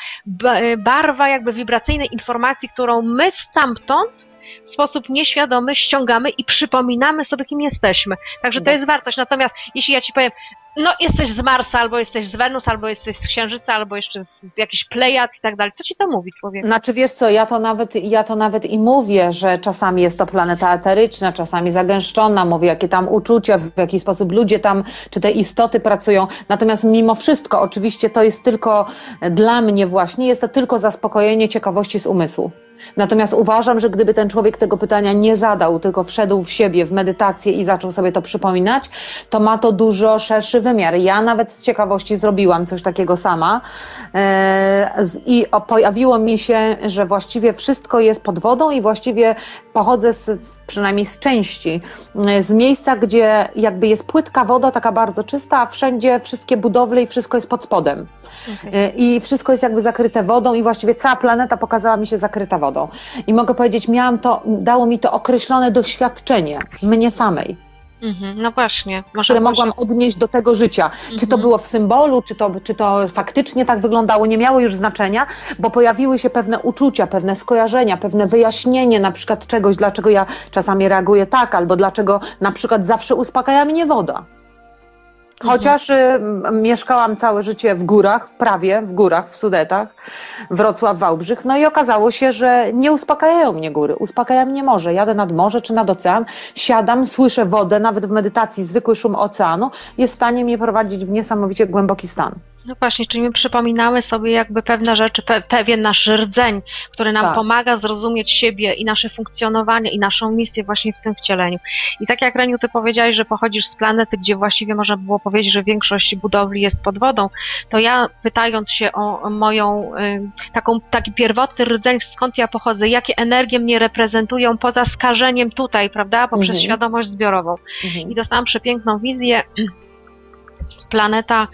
barwa jakby wibracyjnej informacji, którą my stamtąd w sposób nieświadomy ściągamy i przypominamy sobie, kim jesteśmy. Także to jest wartość. Natomiast jeśli ja ci powiem, no jesteś z Marsa, albo jesteś z Wenus, albo jesteś z Księżyca, albo jeszcze z, z jakichś Plejad i tak dalej. Co ci to mówi, człowiek? Znaczy wiesz co, ja to nawet, ja to nawet i mówię, że czasami jest to planeta eteryczna, czasami zagęszczona, mówię jakie tam uczucia, w jaki sposób ludzie tam, czy te istoty pracują. Natomiast mimo wszystko, oczywiście to jest tylko dla mnie właśnie, jest to tylko zaspokojenie ciekawości z umysłu. Natomiast uważam, że gdyby ten człowiek tego pytania nie zadał, tylko wszedł w siebie, w medytację i zaczął sobie to przypominać, to ma to dużo szerszy wymiar. Ja nawet z ciekawości zrobiłam coś takiego sama e, i pojawiło mi się, że właściwie wszystko jest pod wodą i właściwie pochodzę z, przynajmniej z części, z miejsca, gdzie jakby jest płytka woda, taka bardzo czysta, a wszędzie wszystkie budowle i wszystko jest pod spodem. Okay. E, I wszystko jest jakby zakryte wodą i właściwie cała planeta pokazała mi się zakryta wodą. I mogę powiedzieć, miałam to, dało mi to określone doświadczenie mnie samej. Mhm, no właśnie. które mogłam odnieść do tego życia. Czy to mhm. było w symbolu, czy to, czy to faktycznie tak wyglądało, nie miało już znaczenia, bo pojawiły się pewne uczucia, pewne skojarzenia, pewne wyjaśnienie na przykład czegoś, dlaczego ja czasami reaguję tak, albo dlaczego na przykład zawsze uspokaja mnie woda. Chociaż y, mieszkałam całe życie w górach, prawie w górach, w Sudetach, Wrocław, Wałbrzych, no i okazało się, że nie uspokajają mnie góry, uspokaja mnie morze. Jadę nad morze czy nad ocean, siadam, słyszę wodę, nawet w medytacji zwykły szum oceanu jest w stanie mnie prowadzić w niesamowicie głęboki stan. No właśnie, czyli my przypominamy sobie jakby pewne rzeczy, pe pewien nasz rdzeń, który nam Tak. pomaga zrozumieć siebie i nasze funkcjonowanie i naszą misję właśnie w tym wcieleniu. I tak jak Reniu, ty powiedziałeś, że pochodzisz z planety, gdzie właściwie można było powiedzieć, że większość budowli jest pod wodą, to ja pytając się o moją y, taką, taki pierwotny rdzeń, skąd ja pochodzę, jakie energie mnie reprezentują poza skażeniem tutaj, prawda, poprzez Mhm. świadomość zbiorową. Mhm. I dostałam przepiękną wizję. Planeta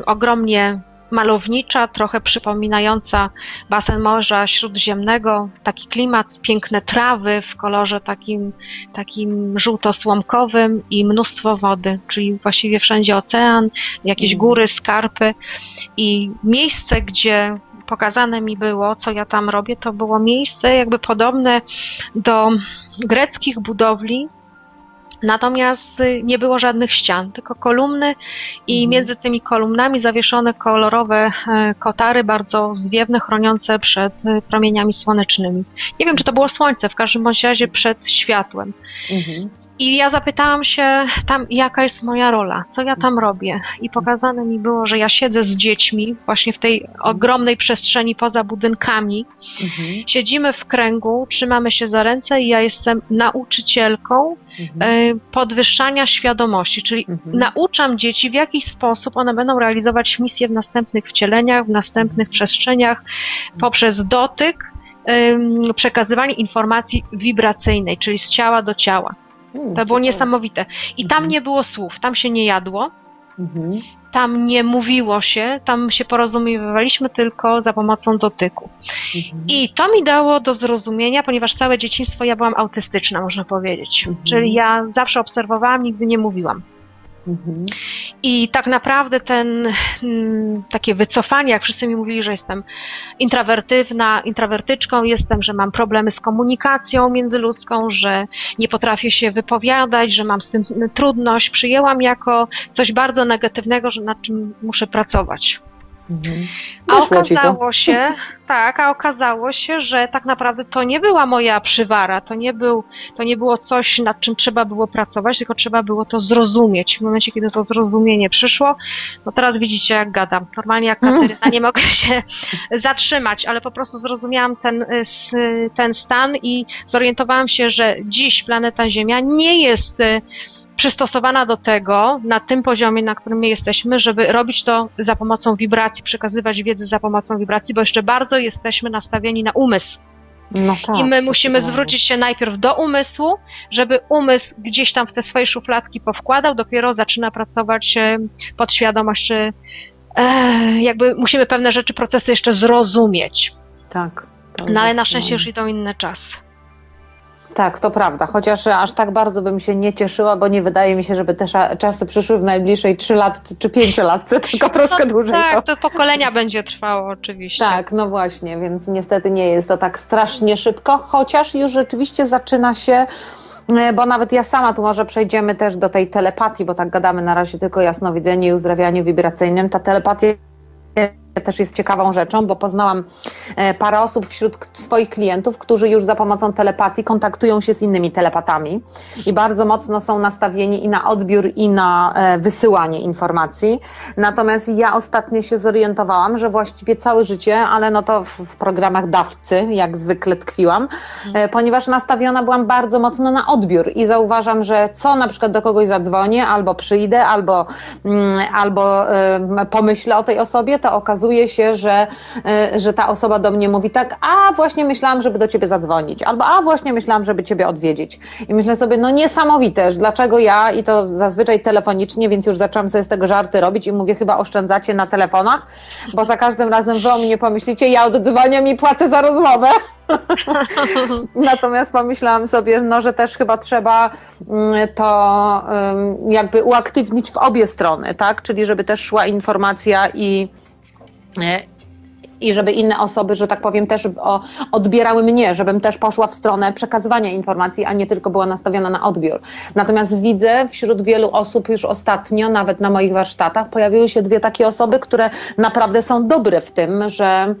y, ogromnie malownicza, trochę przypominająca basen Morza Śródziemnego, taki klimat, piękne trawy w kolorze takim, takim żółto-słomkowym i mnóstwo wody, czyli właściwie wszędzie ocean, jakieś Mhm. góry, skarpy i miejsce, gdzie pokazane mi było, co ja tam robię, to było miejsce jakby podobne do greckich budowli, Natomiast y, nie było żadnych ścian, tylko kolumny i Mhm. między tymi kolumnami zawieszone kolorowe e, kotary, bardzo zwiewne, chroniące przed e, promieniami słonecznymi. Nie wiem, czy to było słońce, w każdym bądź razie przed światłem. Mhm. I ja zapytałam się tam, jaka jest moja rola, co ja tam robię. I pokazane mi było, że ja siedzę z dziećmi właśnie w tej ogromnej przestrzeni poza budynkami. Mhm. Siedzimy w kręgu, trzymamy się za ręce i ja jestem nauczycielką Mhm. e, podwyższania świadomości, czyli Mhm. nauczam dzieci, w jaki sposób one będą realizować misje w następnych wcieleniach, w następnych przestrzeniach poprzez dotyk, przekazywanie informacji wibracyjnej, czyli z ciała do ciała. Mm, To było niesamowite. I tam Mhm. nie było słów, tam się nie jadło, Mhm. tam nie mówiło się, tam się porozumiewaliśmy tylko za pomocą dotyku. Mhm. I to mi dało do zrozumienia, ponieważ całe dzieciństwo ja byłam autystyczna, można powiedzieć. Mhm. Czyli ja zawsze obserwowałam, nigdy nie mówiłam. Mhm. I tak naprawdę ten mm, takie wycofanie, jak wszyscy mi mówili, że jestem intrawertywna, intrawertyczką jestem, że mam problemy z komunikacją międzyludzką, że nie potrafię się wypowiadać, że mam z tym trudność, przyjęłam jako coś bardzo negatywnego, że nad czym muszę pracować. Mhm. A okazało się, tak, a okazało się, że tak naprawdę to nie była moja przywara, to nie, był, to nie było coś, nad czym trzeba było pracować, tylko trzeba było to zrozumieć. W momencie, kiedy to zrozumienie przyszło, no teraz widzicie, jak gadam. Normalnie jak Kateryna, nie mogę się zatrzymać, ale po prostu zrozumiałam ten, y, s- ten stan i zorientowałam się, że dziś planeta Ziemia nie jest y, przystosowana do tego, na tym poziomie, na którym my jesteśmy, żeby robić to za pomocą wibracji, przekazywać wiedzę za pomocą wibracji, bo jeszcze bardzo jesteśmy nastawieni na umysł. No tak, I my musimy zwrócić się najpierw do umysłu, żeby umysł gdzieś tam w te swoje szufladki powkładał, dopiero zaczyna pracować e, podświadomość, czy e, jakby musimy pewne rzeczy, procesy jeszcze zrozumieć. Tak. No ale na szczęście już idą inne czasy. Tak, to prawda. Chociaż aż tak bardzo bym się nie cieszyła, bo nie wydaje mi się, żeby te czasy przyszły w najbliższej 3 lat czy 5 latce, tylko troszkę dłużej. to... Tak, to pokolenia będzie trwało oczywiście. Tak, no właśnie, więc niestety nie jest to tak strasznie szybko, chociaż już rzeczywiście zaczyna się, e, bo nawet ja sama, tu może przejdziemy też do tej telepatii, bo tak gadamy na razie tylko jasnowidzenie i uzdrawianie wibracyjnym. Ta telepatia też jest ciekawą rzeczą, bo poznałam e, parę osób wśród swoich klientów, którzy już za pomocą telepatii kontaktują się z innymi telepatami i bardzo mocno są nastawieni i na odbiór, i na e, wysyłanie informacji. Natomiast ja ostatnio się zorientowałam, że właściwie całe życie, ale no to w, programach dawcy, jak zwykle tkwiłam, e, ponieważ nastawiona byłam bardzo mocno na odbiór i zauważam, że co na przykład do kogoś zadzwonię, albo przyjdę, albo, mm, albo pomyślę o tej osobie, to okazuje się, że, e, że ta osoba do mnie mówi tak, a właśnie myślałam, żeby do ciebie zadzwonić, albo a właśnie myślałam, żeby ciebie odwiedzić. I myślę sobie, no niesamowite, dlaczego ja, i to zazwyczaj telefonicznie, więc już zaczęłam sobie z tego żarty robić i mówię, chyba oszczędzacie na telefonach, bo za każdym razem wy o mnie pomyślicie, ja oddzwaniam i płacę za rozmowę. Natomiast pomyślałam sobie, no, że też chyba trzeba mm, to jakby uaktywnić w obie strony, tak? Czyli żeby też szła informacja i i żeby inne osoby, że tak powiem, też odbierały mnie, żebym też poszła w stronę przekazywania informacji, a nie tylko była nastawiona na odbiór. Natomiast widzę wśród wielu osób już ostatnio, nawet na moich warsztatach, pojawiły się dwie takie osoby, które naprawdę są dobre w tym, że e,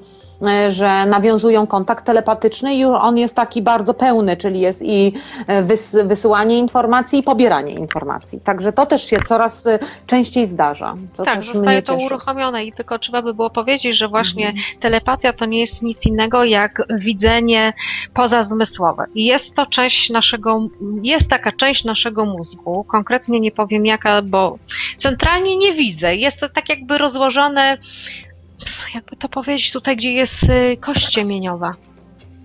że nawiązują kontakt telepatyczny i on jest taki bardzo pełny, czyli jest i e, wys wysyłanie informacji i pobieranie informacji. Także to też się coraz e, częściej zdarza. To tak, zostaje to uruchomione i tylko trzeba by było powiedzieć, że właśnie Mhm. telepatia to nie jest nic innego jak widzenie pozazmysłowe. I jest to część naszego, jest taka część naszego mózgu, konkretnie nie powiem jaka, bo centralnie nie widzę. Jest to tak jakby rozłożone, jakby to powiedzieć tutaj, gdzie jest y, kość ciemieniowa.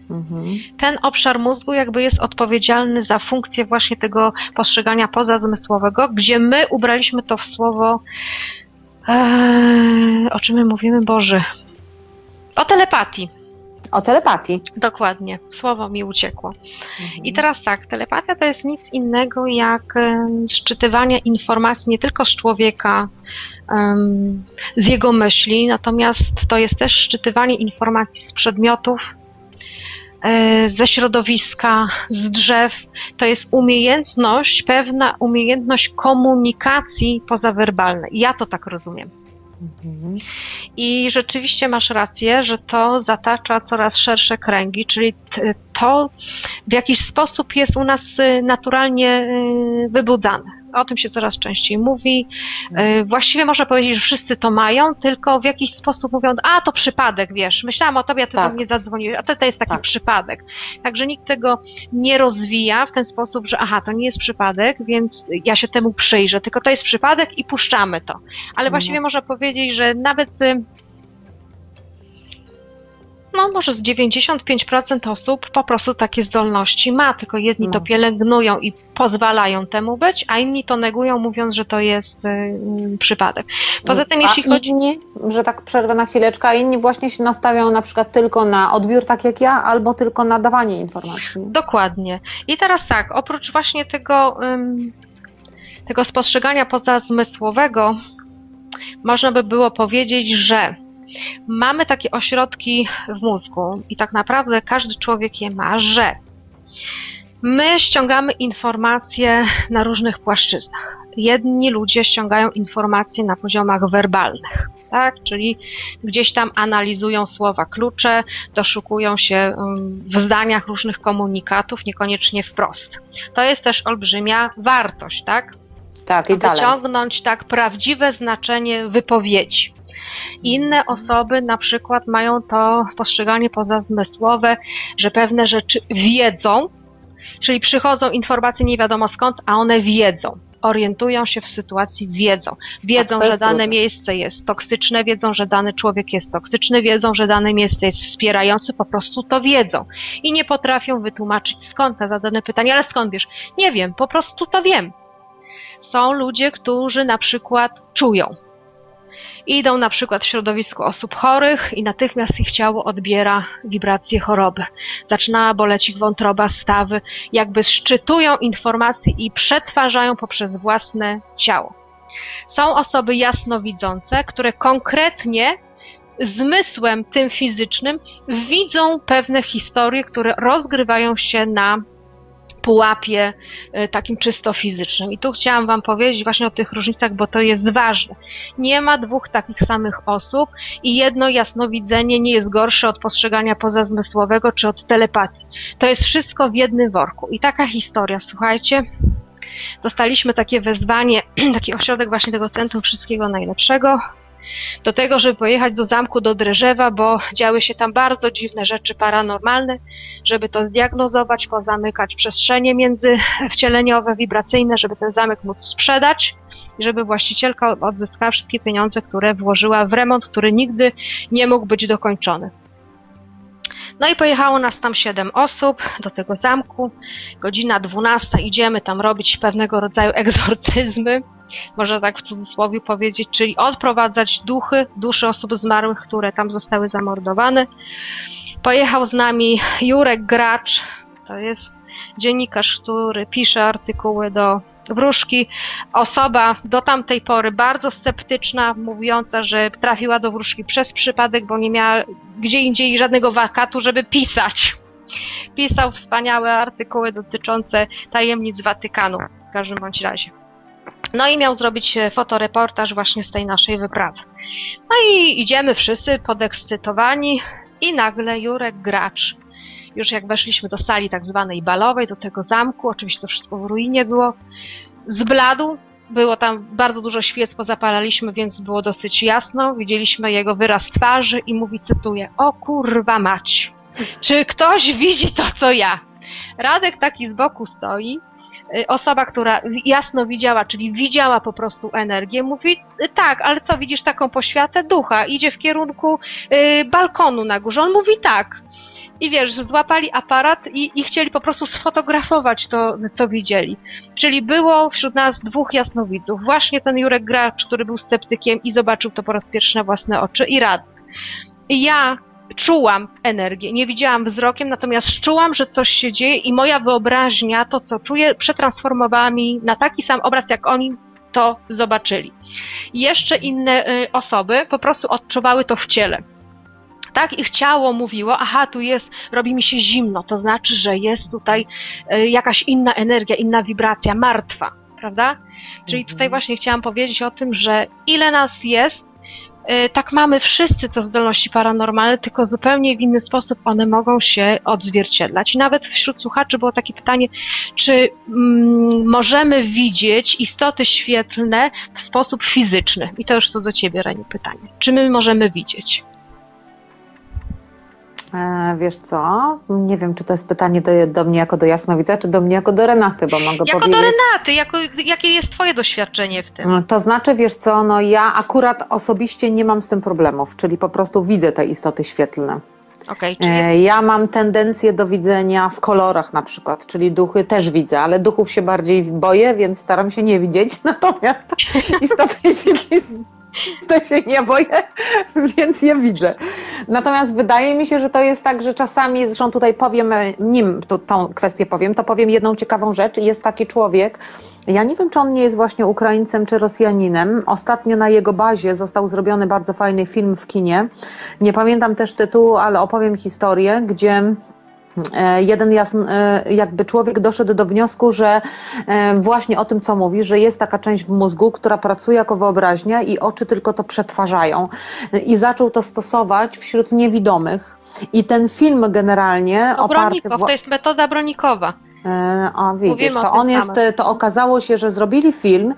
Mhm. Ten obszar mózgu jakby jest odpowiedzialny za funkcję właśnie tego postrzegania pozazmysłowego, gdzie my ubraliśmy to w słowo, eee, o czym my mówimy, Boże, o telepatii. O telepatii. Dokładnie, słowo mi uciekło. Mhm. I teraz tak, telepatia to jest nic innego jak szczytywanie informacji nie tylko z człowieka, em, z jego myśli, natomiast to jest też szczytywanie informacji z przedmiotów, e, ze środowiska, z drzew. To jest umiejętność, pewna umiejętność komunikacji pozawerbalnej. Ja to tak rozumiem. Mhm. I rzeczywiście masz rację, że to zatacza coraz szersze kręgi, czyli to w jakiś sposób jest u nas y, naturalnie y, wybudzane. O tym się coraz częściej mówi. Y, Właściwie można powiedzieć, że wszyscy to mają, tylko w jakiś sposób mówią, a to przypadek, wiesz, myślałam o tobie, a ty Tak. do mnie zadzwoniłeś, a to, to jest taki Tak. przypadek. Także nikt tego nie rozwija w ten sposób, że aha, to nie jest przypadek, więc ja się temu przyjrzę, tylko to jest przypadek i puszczamy to. Ale Mhm. właściwie można powiedzieć, że nawet y, no może z 95% osób po prostu takie zdolności ma, tylko jedni to No. pielęgnują i pozwalają temu być, a inni to negują, mówiąc, że to jest y, y, przypadek. Poza tym, a jeśli chodzi... inni, że tak przerwę na chwileczkę, a inni właśnie się nastawiają na przykład tylko na odbiór, tak jak ja, albo tylko na dawanie informacji. Dokładnie. I teraz tak, oprócz właśnie tego, ym, tego spostrzegania pozazmysłowego, można by było powiedzieć, że mamy takie ośrodki w mózgu i tak naprawdę każdy człowiek je ma, że my ściągamy informacje na różnych płaszczyznach. Jedni ludzie ściągają informacje na poziomach werbalnych, tak? Czyli gdzieś tam analizują słowa klucze, doszukują się ym, w zdaniach różnych komunikatów, niekoniecznie wprost. To jest też olbrzymia wartość, tak? Tak, i. Wyciągnąć tak prawdziwe znaczenie wypowiedzi. Inne osoby na przykład mają to postrzeganie pozazmysłowe, że pewne rzeczy wiedzą, czyli przychodzą informacje nie wiadomo skąd, a one wiedzą. Orientują się w sytuacji, wiedzą. Wiedzą, Tak, że dane trudne. miejsce jest toksyczne, wiedzą, że dany człowiek jest toksyczny, wiedzą, że dane miejsce jest wspierające, po prostu to wiedzą. I nie potrafią wytłumaczyć skąd na zadane pytanie, ale skąd wiesz? Nie wiem, po prostu to wiem. Są ludzie, którzy na przykład czują. Idą na przykład w środowisku osób chorych i natychmiast ich ciało odbiera wibracje choroby. Zaczyna boleć ich wątroba, stawy, jakby szczytują informacje i przetwarzają poprzez własne ciało. Są osoby jasnowidzące, które konkretnie zmysłem tym fizycznym widzą pewne historie, które rozgrywają się na pułapie y, takim czysto fizycznym. I tu chciałam Wam powiedzieć właśnie o tych różnicach, bo to jest ważne. Nie ma dwóch takich samych osób i jedno jasnowidzenie nie jest gorsze od postrzegania pozazmysłowego czy od telepatii. To jest wszystko w jednym worku. I taka historia, słuchajcie, dostaliśmy takie wezwanie, taki ośrodek właśnie tego Centrum Wszystkiego Najlepszego, do tego, żeby pojechać do zamku do Drzewa, bo działy się tam bardzo dziwne rzeczy paranormalne, żeby to zdiagnozować, pozamykać przestrzenie międzywcieleniowe, wibracyjne, żeby ten zamek móc sprzedać i żeby właścicielka odzyskała wszystkie pieniądze, które włożyła w remont, który nigdy nie mógł być dokończony. No i pojechało nas tam siedem osób do tego zamku. Godzina 12 idziemy tam robić pewnego rodzaju egzorcyzmy, można tak w cudzysłowie powiedzieć, czyli odprowadzać duchy, dusze osób zmarłych, które tam zostały zamordowane. Pojechał z nami Jurek Gracz, to jest dziennikarz, który pisze artykuły do wróżki. Osoba do tamtej pory bardzo sceptyczna, mówiąca, że trafiła do wróżki przez przypadek, bo nie miała gdzie indziej żadnego wakatu, żeby pisać. Pisał wspaniałe artykuły dotyczące tajemnic Watykanu, w każdym bądź razie. No i miał zrobić e, fotoreportaż właśnie z tej naszej wyprawy. No i idziemy wszyscy podekscytowani. I nagle Jurek Gracz, już jak weszliśmy do sali tak zwanej balowej, do tego zamku, oczywiście to wszystko w ruinie było, zbladł, było tam bardzo dużo świec, pozapalaliśmy, więc było dosyć jasno. Widzieliśmy jego wyraz twarzy i mówi, cytuję, o kurwa mać, czy ktoś widzi to, co ja? Radek taki z boku stoi, osoba, która jasno widziała, czyli widziała po prostu energię, mówi, y, tak, ale co, widzisz taką poświatę ducha, idzie w kierunku y, balkonu na górze. On mówi tak. I wiesz, złapali aparat i, i chcieli po prostu sfotografować to, co widzieli. Czyli było wśród nas dwóch jasnowidzów. Właśnie ten Jurek Gracz, który był sceptykiem i zobaczył to po raz pierwszy na własne oczy i Radek. I ja czułam energię, nie widziałam wzrokiem, natomiast czułam, że coś się dzieje i moja wyobraźnia, to co czuję, przetransformowała mi na taki sam obraz, jak oni to zobaczyli. I jeszcze inne y, osoby po prostu odczuwały to w ciele. Tak, ich ciało mówiło, aha, tu jest, robi mi się zimno, to znaczy, że jest tutaj y, jakaś inna energia, inna wibracja, martwa, prawda? Czyli tutaj Mhm. właśnie chciałam powiedzieć o tym, że ile nas jest, tak mamy wszyscy te zdolności paranormalne, tylko zupełnie w inny sposób one mogą się odzwierciedlać. I nawet wśród słuchaczy było takie pytanie, czy mm, możemy widzieć istoty świetlne w sposób fizyczny? I to już to do ciebie, Reniu, pytanie. Czy my możemy widzieć? E, wiesz co? Nie wiem, czy to jest pytanie do, do mnie jako do jasnowidza, czy do mnie jako do Renaty, bo mogę Jako powiedzieć... do Renaty, jako, jakie jest twoje doświadczenie w tym? To znaczy, wiesz co, no ja akurat osobiście nie mam z tym problemów, czyli po prostu widzę te istoty świetlne. Okej, czy jest E, Ja mam tendencję do widzenia w kolorach na przykład, czyli duchy też widzę, ale duchów się bardziej boję, więc staram się nie widzieć, natomiast istoty świetlne to się nie boję, więc je widzę. Natomiast wydaje mi się, że to jest tak, że czasami, zresztą tutaj powiem, e, nim tu, tą kwestię powiem, to powiem jedną ciekawą rzecz. Jest taki człowiek, ja nie wiem, czy on nie jest właśnie Ukraińcem czy Rosjaninem. Ostatnio na jego bazie został zrobiony bardzo fajny film w kinie. Nie pamiętam też tytułu, ale opowiem historię, gdzie jeden jasn, e, jakby człowiek doszedł do wniosku, że e, właśnie o tym, co mówi, że jest taka część w mózgu, która pracuje jako wyobraźnia i oczy tylko to przetwarzają. I zaczął to stosować wśród niewidomych. I ten film generalnie to oparty... Bronikow, to jest metoda Bronikowa. E, A widzisz, Mówimy o to on jest, samym. to okazało się, że zrobili film,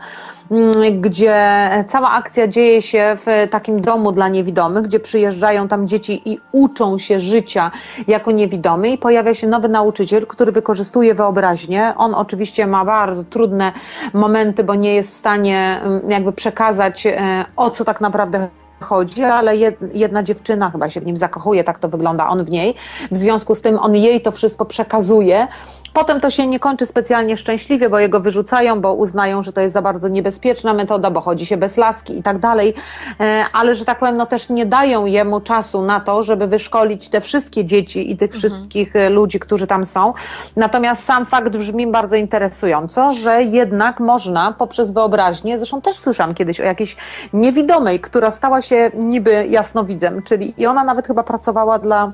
mm, gdzie cała akcja dzieje się w takim domu dla niewidomych, gdzie przyjeżdżają tam dzieci i uczą się życia jako niewidomy i pojawia się nowy nauczyciel, który wykorzystuje wyobraźnię. On oczywiście ma bardzo trudne momenty, bo nie jest w stanie mm, jakby przekazać e, o co tak naprawdę chodzi, ale jed- jedna dziewczyna chyba się w nim zakochuje, tak to wygląda, on w niej. W związku z tym on jej to wszystko przekazuje. Potem to się nie kończy specjalnie szczęśliwie, bo jego wyrzucają, bo uznają, że to jest za bardzo niebezpieczna metoda, bo chodzi się bez laski i tak dalej. E, Ale że tak powiem, no też nie dają jemu czasu na to, żeby wyszkolić te wszystkie dzieci i tych wszystkich e, ludzi, którzy tam są. Natomiast sam fakt brzmi bardzo interesująco, że jednak można poprzez wyobraźnię, zresztą też słyszałam kiedyś o jakiejś niewidomej, która stała się niby jasnowidzem, czyli i ona nawet chyba pracowała dla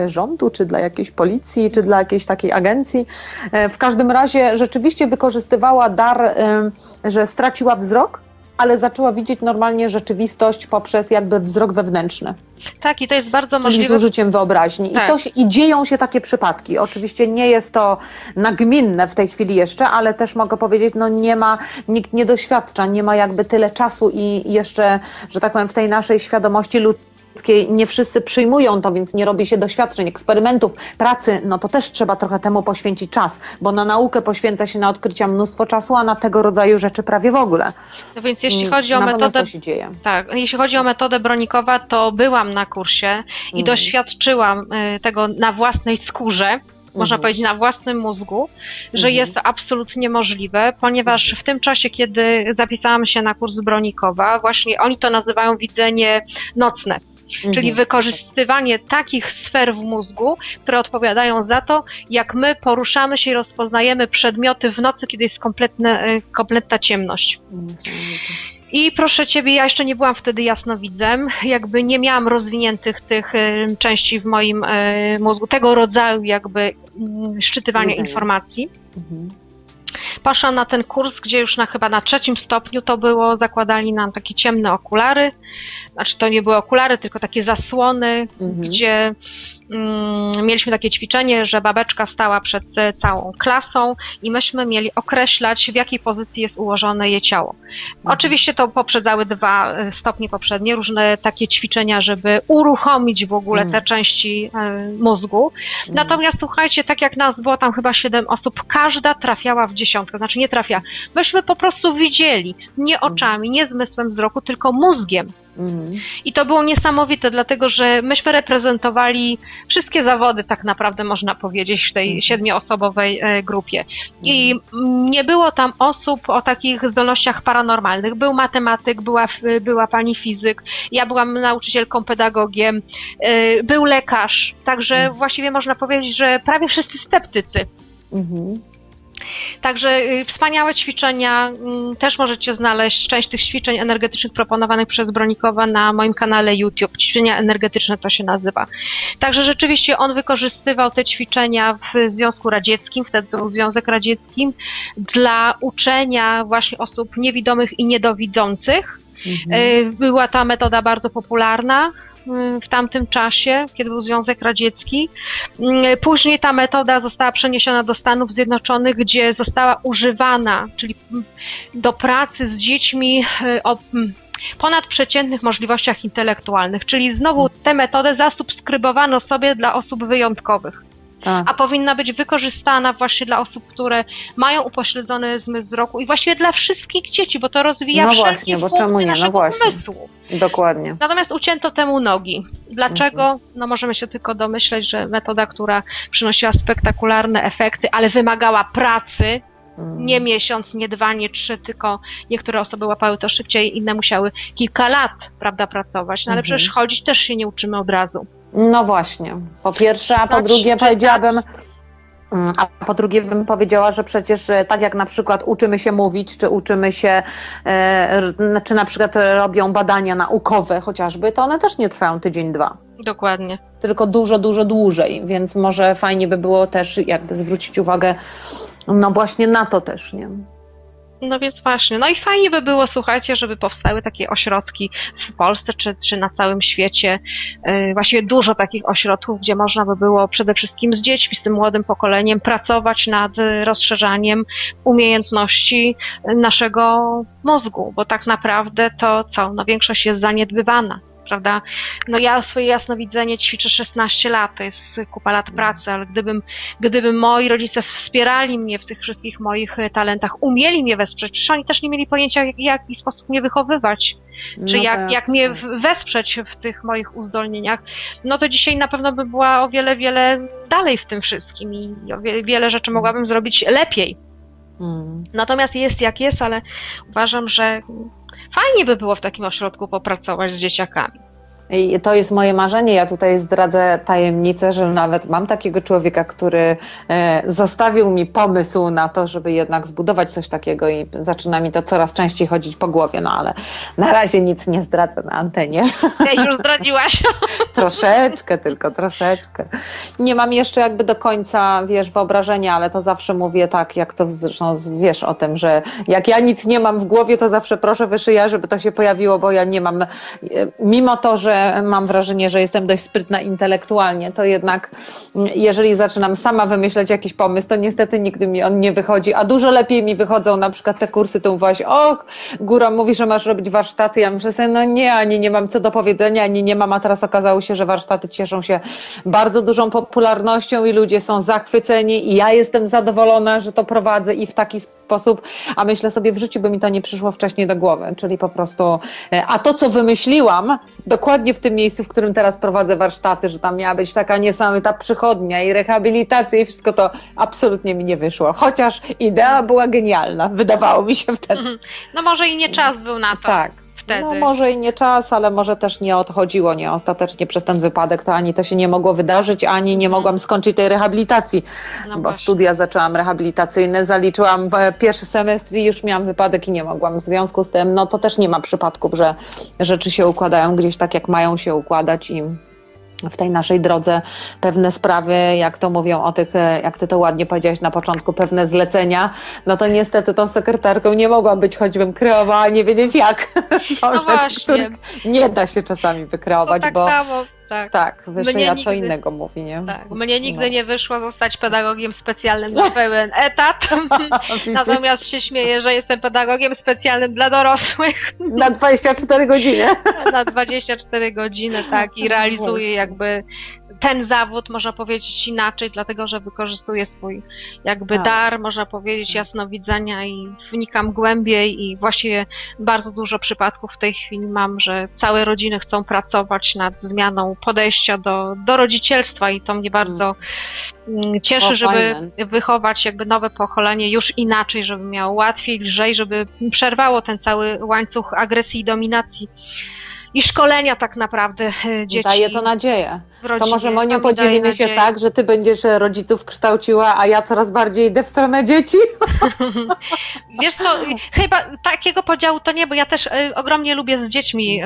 e, rządu, czy dla jakiejś policji, czy dla jakiejś takiej agencji. E, W każdym razie rzeczywiście wykorzystywała dar, e, że straciła wzrok, ale zaczęła widzieć normalnie rzeczywistość poprzez jakby wzrok wewnętrzny, Tak, i to jest bardzo czyli z możliwe. użyciem wyobraźni. I, Tak. to się, I dzieją się takie przypadki. Oczywiście nie jest to nagminne w tej chwili jeszcze, ale też mogę powiedzieć, no nie ma, nikt nie doświadcza, nie ma jakby tyle czasu i jeszcze, że tak powiem, w tej naszej świadomości ludzkiej nie wszyscy przyjmują to, więc nie robi się doświadczeń, eksperymentów, pracy, no to też trzeba trochę temu poświęcić czas, bo na naukę poświęca się na odkrycia mnóstwo czasu, a na tego rodzaju rzeczy prawie w ogóle. No więc jeśli Mm, chodzi o Natomiast metodę to się dzieje. Tak, jeśli chodzi o metodę Bronikowa, to byłam na kursie i Mhm. doświadczyłam y, tego na własnej skórze, można Mhm. powiedzieć na własnym mózgu, że Mhm. jest to absolutnie możliwe, ponieważ w tym czasie, kiedy zapisałam się na kurs Bronikowa, właśnie oni to nazywają widzenie nocne, czyli Mhm. wykorzystywanie takich sfer w mózgu, które odpowiadają za to, jak my poruszamy się i rozpoznajemy przedmioty w nocy, kiedy jest kompletne, y, kompletna ciemność. Niesamowite. I proszę ciebie, ja jeszcze nie byłam wtedy jasnowidzem, jakby nie miałam rozwiniętych tych y, części w moim y, mózgu, tego rodzaju jakby mm, szczytywania informacji. Mhm. Poszłam na ten kurs, gdzie już na chyba na trzecim stopniu to było, zakładali nam takie ciemne okulary, znaczy to nie były okulary, tylko takie zasłony, Mhm. gdzie mieliśmy takie ćwiczenie, że babeczka stała przed e, całą klasą i myśmy mieli określać, w jakiej pozycji jest ułożone jej ciało. Oczywiście to poprzedzały dwa e, stopnie poprzednie, różne takie ćwiczenia, żeby uruchomić w ogóle Mhm. te części e, mózgu. Natomiast słuchajcie, tak jak nas było tam chyba siedem osób, każda trafiała w dziesiątkę, znaczy nie trafia. Myśmy po prostu widzieli, nie oczami, nie zmysłem wzroku, tylko mózgiem. Mhm. I to było niesamowite, dlatego że myśmy reprezentowali wszystkie zawody, tak naprawdę można powiedzieć, w tej Mhm. siedmioosobowej e, grupie. I mm, nie było tam osób o takich zdolnościach paranormalnych. Był matematyk, była, była pani fizyk, ja byłam nauczycielką, pedagogiem, e, był lekarz. Także Mhm. właściwie można powiedzieć, że prawie wszyscy sceptycy. Mhm. Także y, wspaniałe ćwiczenia, mm, też możecie znaleźć część tych ćwiczeń energetycznych proponowanych przez Bronikowa na moim kanale YouTube. Ćwiczenia energetyczne to się nazywa. Także rzeczywiście on wykorzystywał te ćwiczenia w Związku Radzieckim, wtedy był Związek Radziecki, dla uczenia właśnie osób niewidomych i niedowidzących. Mhm. Y, Była ta metoda bardzo popularna w tamtym czasie, kiedy był Związek Radziecki. Y, Później ta metoda została przeniesiona do Stanów Zjednoczonych, gdzie została używana, czyli mm, do pracy z dziećmi y, o mm, ponadprzeciętnych możliwościach intelektualnych, czyli znowu tę metodę zasubskrybowano sobie dla osób wyjątkowych Tak. a powinna być wykorzystana właśnie dla osób, które mają upośledzony zmysł wzroku i właściwie dla wszystkich dzieci, bo to rozwija No wszelkie właśnie, bo funkcje czemu nie? No naszego właśnie. umysłu. Dokładnie. Natomiast ucięto temu nogi. Dlaczego? Mhm. No możemy się tylko domyśleć, że metoda, która przynosiła spektakularne efekty, ale wymagała pracy. Nie miesiąc, nie dwa, nie trzy, tylko niektóre osoby łapały to szybciej, inne musiały kilka lat, prawda, pracować. No ale Mhm. przecież chodzić też się nie uczymy od razu. No właśnie. Po pierwsze, a po Znać, drugie czytać. powiedziałabym, mm, a po drugie bym powiedziała, że przecież e, tak jak na przykład uczymy się mówić, czy uczymy się, e, czy na przykład robią badania naukowe chociażby, to one też nie trwają tydzień, dwa. Dokładnie. Tylko dużo, dużo dłużej, więc może fajnie by było też jakby zwrócić uwagę no właśnie na to też, nie? No więc właśnie, no i fajnie by było, słuchajcie, żeby powstały takie ośrodki w Polsce czy, czy na całym świecie. Yy, Właściwie dużo takich ośrodków, gdzie można by było przede wszystkim z dziećmi, z tym młodym pokoleniem pracować nad y, rozszerzaniem umiejętności y, naszego mózgu, bo tak naprawdę to co, no większość jest zaniedbywana. Prawda? No ja swoje jasnowidzenie ćwiczę 16 lat, to jest kupa lat pracy, ale gdybym Gdyby moi rodzice wspierali mnie w tych wszystkich moich e, talentach, umieli mnie wesprzeć, przecież oni też nie mieli pojęcia, jak, w jaki sposób mnie wychowywać, czy No jak, tak, jak mnie tak. wesprzeć w tych moich uzdolnieniach, no to dzisiaj na pewno by była o wiele, wiele dalej w tym wszystkim i wiele, wiele rzeczy mogłabym zrobić lepiej. Mm. Natomiast jest jak jest, ale uważam, że fajnie by było w takim ośrodku popracować z dzieciakami. I to jest moje marzenie. Ja tutaj zdradzę tajemnicę, że nawet mam takiego człowieka, który e, zostawił mi pomysł na to, żeby jednak zbudować coś takiego i zaczyna mi to coraz częściej chodzić po głowie. No ale na razie nic nie zdradzę na antenie. Ja już zdradziłaś. troszeczkę tylko, troszeczkę. Nie mam jeszcze jakby do końca, wiesz, wyobrażenia, ale to zawsze mówię tak, jak to zresztą wiesz o tym, że jak ja nic nie mam w głowie, to zawsze proszę wyszyja, żeby to się pojawiło, bo ja nie mam, e, mimo to, że mam wrażenie, że jestem dość sprytna intelektualnie, to jednak mm, jeżeli zaczynam sama wymyślać jakiś pomysł, to niestety nigdy mi on nie wychodzi, a dużo lepiej mi wychodzą na przykład te kursy, to mówiłaś, o, góra mówi, że masz robić warsztaty, ja myślę sobie, no nie, ani nie mam co do powiedzenia, ani nie mam, a teraz okazało się, że warsztaty cieszą się bardzo dużą popularnością i ludzie są zachwyceni i ja jestem zadowolona, że to prowadzę i w taki sposób, a myślę sobie, w życiu by mi to nie przyszło wcześniej do głowy, czyli po prostu, e, a to co wymyśliłam, dokładnie w tym miejscu, w którym teraz prowadzę warsztaty, że tam miała być taka niesamowita przychodnia i rehabilitacja i wszystko to absolutnie mi nie wyszło, chociaż idea była genialna, wydawało mi się wtedy. No może i nie czas był na to Tak. Wtedy. No może i nie czas, ale może też nie o to chodziło, nie? Ostatecznie przez ten wypadek to ani to się nie mogło wydarzyć, ani nie mogłam skończyć tej rehabilitacji, No bo właśnie. studia zaczęłam rehabilitacyjne, zaliczyłam pierwszy semestr i już miałam wypadek i nie mogłam. W związku z tym, no to też nie ma przypadków, że rzeczy się układają gdzieś tak, jak mają się układać i w tej naszej drodze pewne sprawy, jak to mówią o tych, e, jak ty to ładnie powiedziałaś na początku, pewne zlecenia, no to niestety tą sekretarką nie mogłam być, choćbym kreowała, nie wiedzieć jak. Są No rzeczy, których nie da się czasami wykreować, To tak bo samo, tak. tak, Mnie co nigdy- innego mówi, nie? Tak, mnie nigdy No. nie wyszło zostać pedagogiem specjalnym na pełen etat. Natomiast się śmieję, że jestem pedagogiem specjalnym dla dorosłych Na 24 godziny. na 24 godziny, tak, i realizuję jakby ten zawód, można powiedzieć inaczej, dlatego że wykorzystuję swój jakby Tak. dar, można powiedzieć jasnowidzenia i wnikam głębiej i właściwie bardzo dużo przypadków w tej chwili mam, że całe rodziny chcą pracować nad zmianą podejścia do, do rodzicielstwa i to mnie bardzo mm, cieszy, O, żeby fajne. wychować jakby nowe pokolenie już inaczej, żeby miało łatwiej, lżej, żeby przerwało ten cały łańcuch agresji i dominacji i szkolenia tak naprawdę e, dzieci. Daje to nadzieję. To może daje podzielimy się nadzieję. tak, że ty będziesz e, rodziców kształciła, a ja coraz bardziej idę w stronę dzieci. Wiesz co, chyba takiego podziału to nie, bo ja też e, ogromnie lubię z dziećmi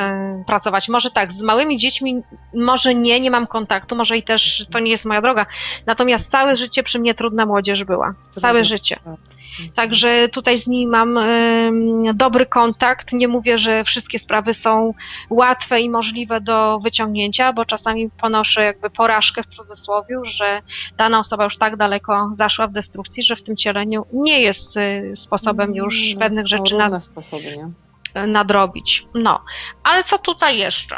pracować. Może tak, z małymi dziećmi może nie, nie mam kontaktu, może i też to nie jest moja droga. Natomiast całe życie przy mnie trudna młodzież była. Całe życie. Także tutaj z nimi mam dobry kontakt. Nie mówię, że wszystkie sprawy są łatwe i możliwe do wyciągnięcia, bo czasami ponoszę jakby porażkę w cudzysłowie, że dana osoba już tak daleko zaszła w destrukcji, że w tym cieleniu nie jest y, sposobem już No, pewnych rzeczy sposoby, nie? nadrobić. No, ale co tutaj jeszcze?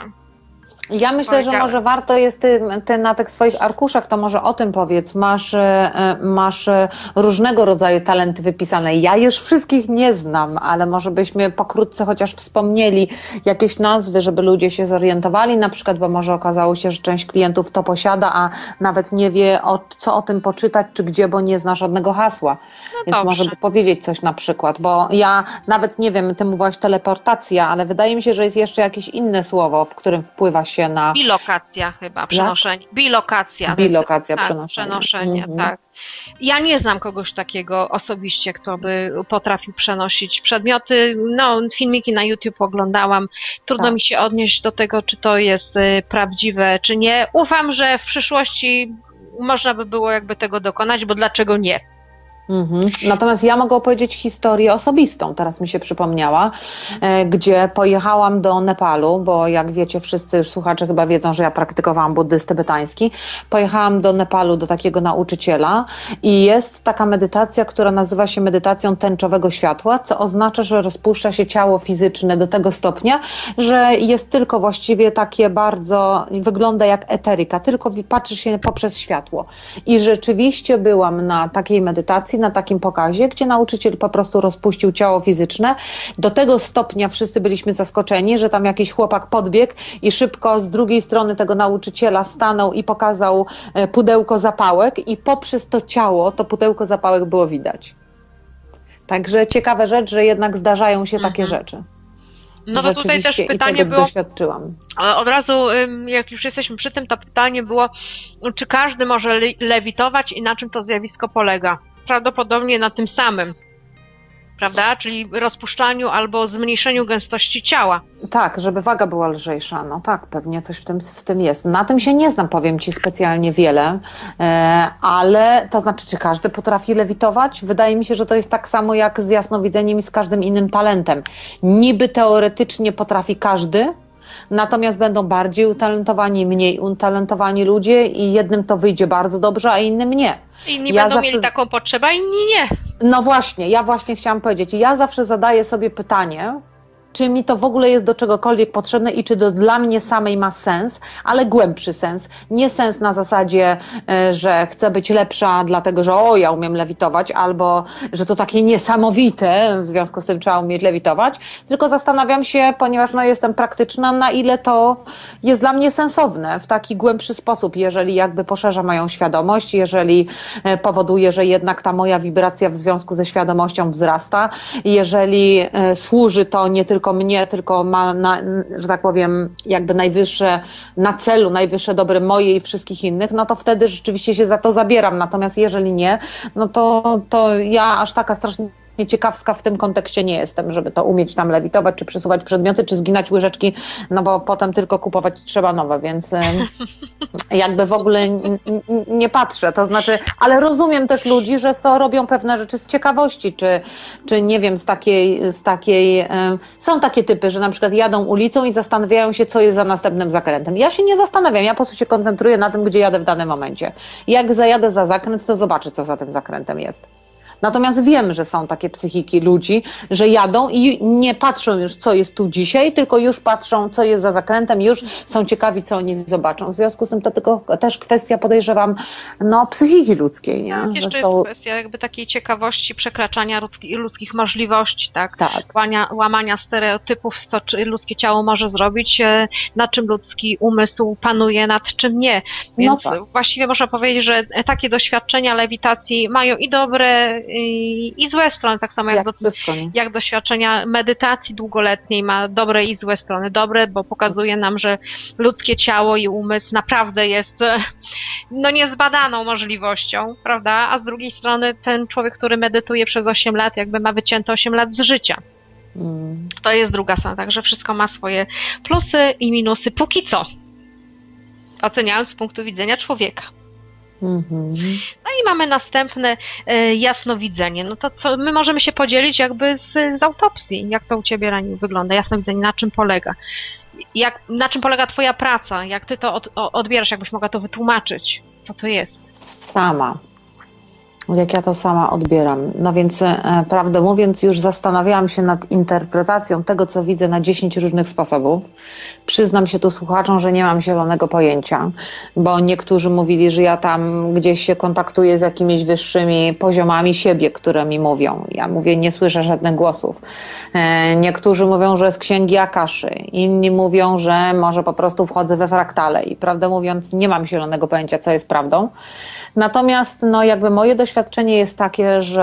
Ja myślę, że może warto jest ty, ty na tych swoich arkuszach, to może o tym powiedz. Masz, e, masz e, różnego rodzaju talenty wypisane. Ja już wszystkich nie znam, ale może byśmy pokrótce chociaż wspomnieli jakieś nazwy, żeby ludzie się zorientowali, na przykład, bo może okazało się, że część klientów to posiada, a nawet nie wie o, co o tym poczytać, czy gdzie, bo nie zna żadnego hasła. No Więc dobrze. może by powiedzieć coś na przykład, bo ja nawet nie wiem, ty mówiłaś teleportacja, ale wydaje mi się, że jest jeszcze jakieś inne słowo, w którym wpływa się na Bilokacja chyba, przenoszenie. Bilokacja. to jest- bilokacja, tak, przenoszenie. przenoszenie, Mhm. tak. Ja nie znam kogoś takiego osobiście, kto by potrafił przenosić przedmioty. No, filmiki na YouTube oglądałam. Trudno Tak. mi się odnieść do tego, czy to jest y, prawdziwe, czy nie. Ufam, że w przyszłości można by było jakby tego dokonać, bo dlaczego nie? Mhm. Natomiast ja mogę opowiedzieć historię osobistą, teraz mi się przypomniała, e, gdzie pojechałam do Nepalu, bo jak wiecie, wszyscy już słuchacze chyba wiedzą, że ja praktykowałam buddyzm tybetański. Pojechałam do Nepalu do takiego nauczyciela i jest taka medytacja, która nazywa się medytacją tęczowego światła, co oznacza, że rozpuszcza się ciało fizyczne do tego stopnia, że jest tylko właściwie takie bardzo, wygląda jak eteryka, tylko patrzy się poprzez światło. I rzeczywiście byłam na takiej medytacji, na takim pokazie, gdzie nauczyciel po prostu rozpuścił ciało fizyczne. Do tego stopnia wszyscy byliśmy zaskoczeni, że tam jakiś chłopak podbiegł i szybko z drugiej strony tego nauczyciela stanął i pokazał e, pudełko zapałek i poprzez to ciało to pudełko zapałek było widać. Także ciekawa rzecz, że jednak zdarzają się takie Mhm. rzeczy. No to tutaj też pytanie było, doświadczyłam. Ale Od razu, jak już jesteśmy przy tym, to pytanie było, czy każdy może le- lewitować i na czym to zjawisko polega? Prawdopodobnie na tym samym, prawda? Czyli rozpuszczaniu albo zmniejszeniu gęstości ciała. Tak, żeby waga była lżejsza. No tak, pewnie coś w tym, w tym jest. Na tym się nie znam, powiem Ci specjalnie wiele, e, ale to znaczy, czy każdy potrafi lewitować? Wydaje mi się, że to jest tak samo jak z jasnowidzeniem i z każdym innym talentem. Niby teoretycznie potrafi każdy, natomiast będą bardziej utalentowani, mniej utalentowani ludzie i jednym to wyjdzie bardzo dobrze, a innym nie. Inni Ja będą zawsze mieli taką potrzebę, a inni nie. No właśnie, ja właśnie chciałam powiedzieć, ja zawsze zadaję sobie pytanie, czy mi to w ogóle jest do czegokolwiek potrzebne i czy to dla mnie samej ma sens, ale głębszy sens. Nie sens na zasadzie, e, że chcę być lepsza, dlatego że o, ja umiem lewitować, albo że to takie niesamowite, w związku z tym trzeba umieć lewitować, tylko zastanawiam się, ponieważ no, jestem praktyczna, na ile to jest dla mnie sensowne w taki głębszy sposób, jeżeli jakby poszerza moją świadomość, jeżeli e, powoduje, że jednak ta moja wibracja w związku ze świadomością wzrasta, jeżeli e, służy to nie tylko mnie, tylko ma, na, że tak powiem, jakby najwyższe na celu, najwyższe dobre moje i wszystkich innych, no to wtedy rzeczywiście się za to zabieram. Natomiast jeżeli nie, no to, to ja aż taka strasznie ciekawska w tym kontekście nie jestem, żeby to umieć tam lewitować, czy przesuwać przedmioty, czy zginać łyżeczki, no bo potem tylko kupować trzeba nowe, więc jakby w ogóle nie patrzę. To znaczy, ale rozumiem też ludzi, że so, robią pewne rzeczy z ciekawości, czy, czy nie wiem, z takiej, z takiej. Są takie typy, że na przykład jadą ulicą i zastanawiają się, co jest za następnym zakrętem. Ja się nie zastanawiam, ja po prostu się koncentruję na tym, gdzie jadę w danym momencie. Jak zajadę za zakręt, to zobaczę, co za tym zakrętem jest. Natomiast wiem, że są takie psychiki ludzi, że jadą i nie patrzą już, co jest tu dzisiaj, tylko już patrzą, co jest za zakrętem, już są ciekawi, co oni zobaczą. W związku z tym to tylko też kwestia, podejrzewam, no, psychiki ludzkiej, nie? Jeszcze że są... jest kwestia jakby takiej ciekawości przekraczania ludzkich możliwości, tak? tak. Łania, łamania stereotypów, co ludzkie ciało może zrobić, e, na czym ludzki umysł panuje, nad czym nie. Więc no tak. właściwie można powiedzieć, że takie doświadczenia lewitacji mają i dobre i, i złe strony, tak samo jak, jak, do, jak doświadczenia medytacji długoletniej ma dobre i złe strony. Dobre, bo pokazuje nam, że ludzkie ciało i umysł naprawdę jest no niezbadaną możliwością, prawda? A z drugiej strony ten człowiek, który medytuje przez 8 lat, jakby ma wycięte 8 lat z życia. Mm. To jest druga strona, także wszystko ma swoje plusy i minusy, póki co. Oceniając z punktu widzenia człowieka. No i mamy następne e, jasnowidzenie. No to co, my możemy się podzielić jakby z, z autopsji. Jak to u Ciebie, Rani, wygląda? Jasnowidzenie, na czym polega? Jak, na czym polega Twoja praca? Jak Ty to od, odbierasz? Jakbyś mogła to wytłumaczyć? Co to jest? Sama jak ja to sama odbieram. No więc, e, prawdę mówiąc, już zastanawiałam się nad interpretacją tego, co widzę na 10 różnych sposobów. Przyznam się tu słuchaczom, że nie mam zielonego pojęcia, bo niektórzy mówili, że ja tam gdzieś się kontaktuję z jakimiś wyższymi poziomami siebie, które mi mówią. Ja mówię, nie słyszę żadnych głosów. E, niektórzy mówią, że z księgi Akaszy, inni mówią, że może po prostu wchodzę we fraktale i prawdę mówiąc, nie mam zielonego pojęcia, co jest prawdą. Natomiast no, jakby moje doświadczenie jest takie, że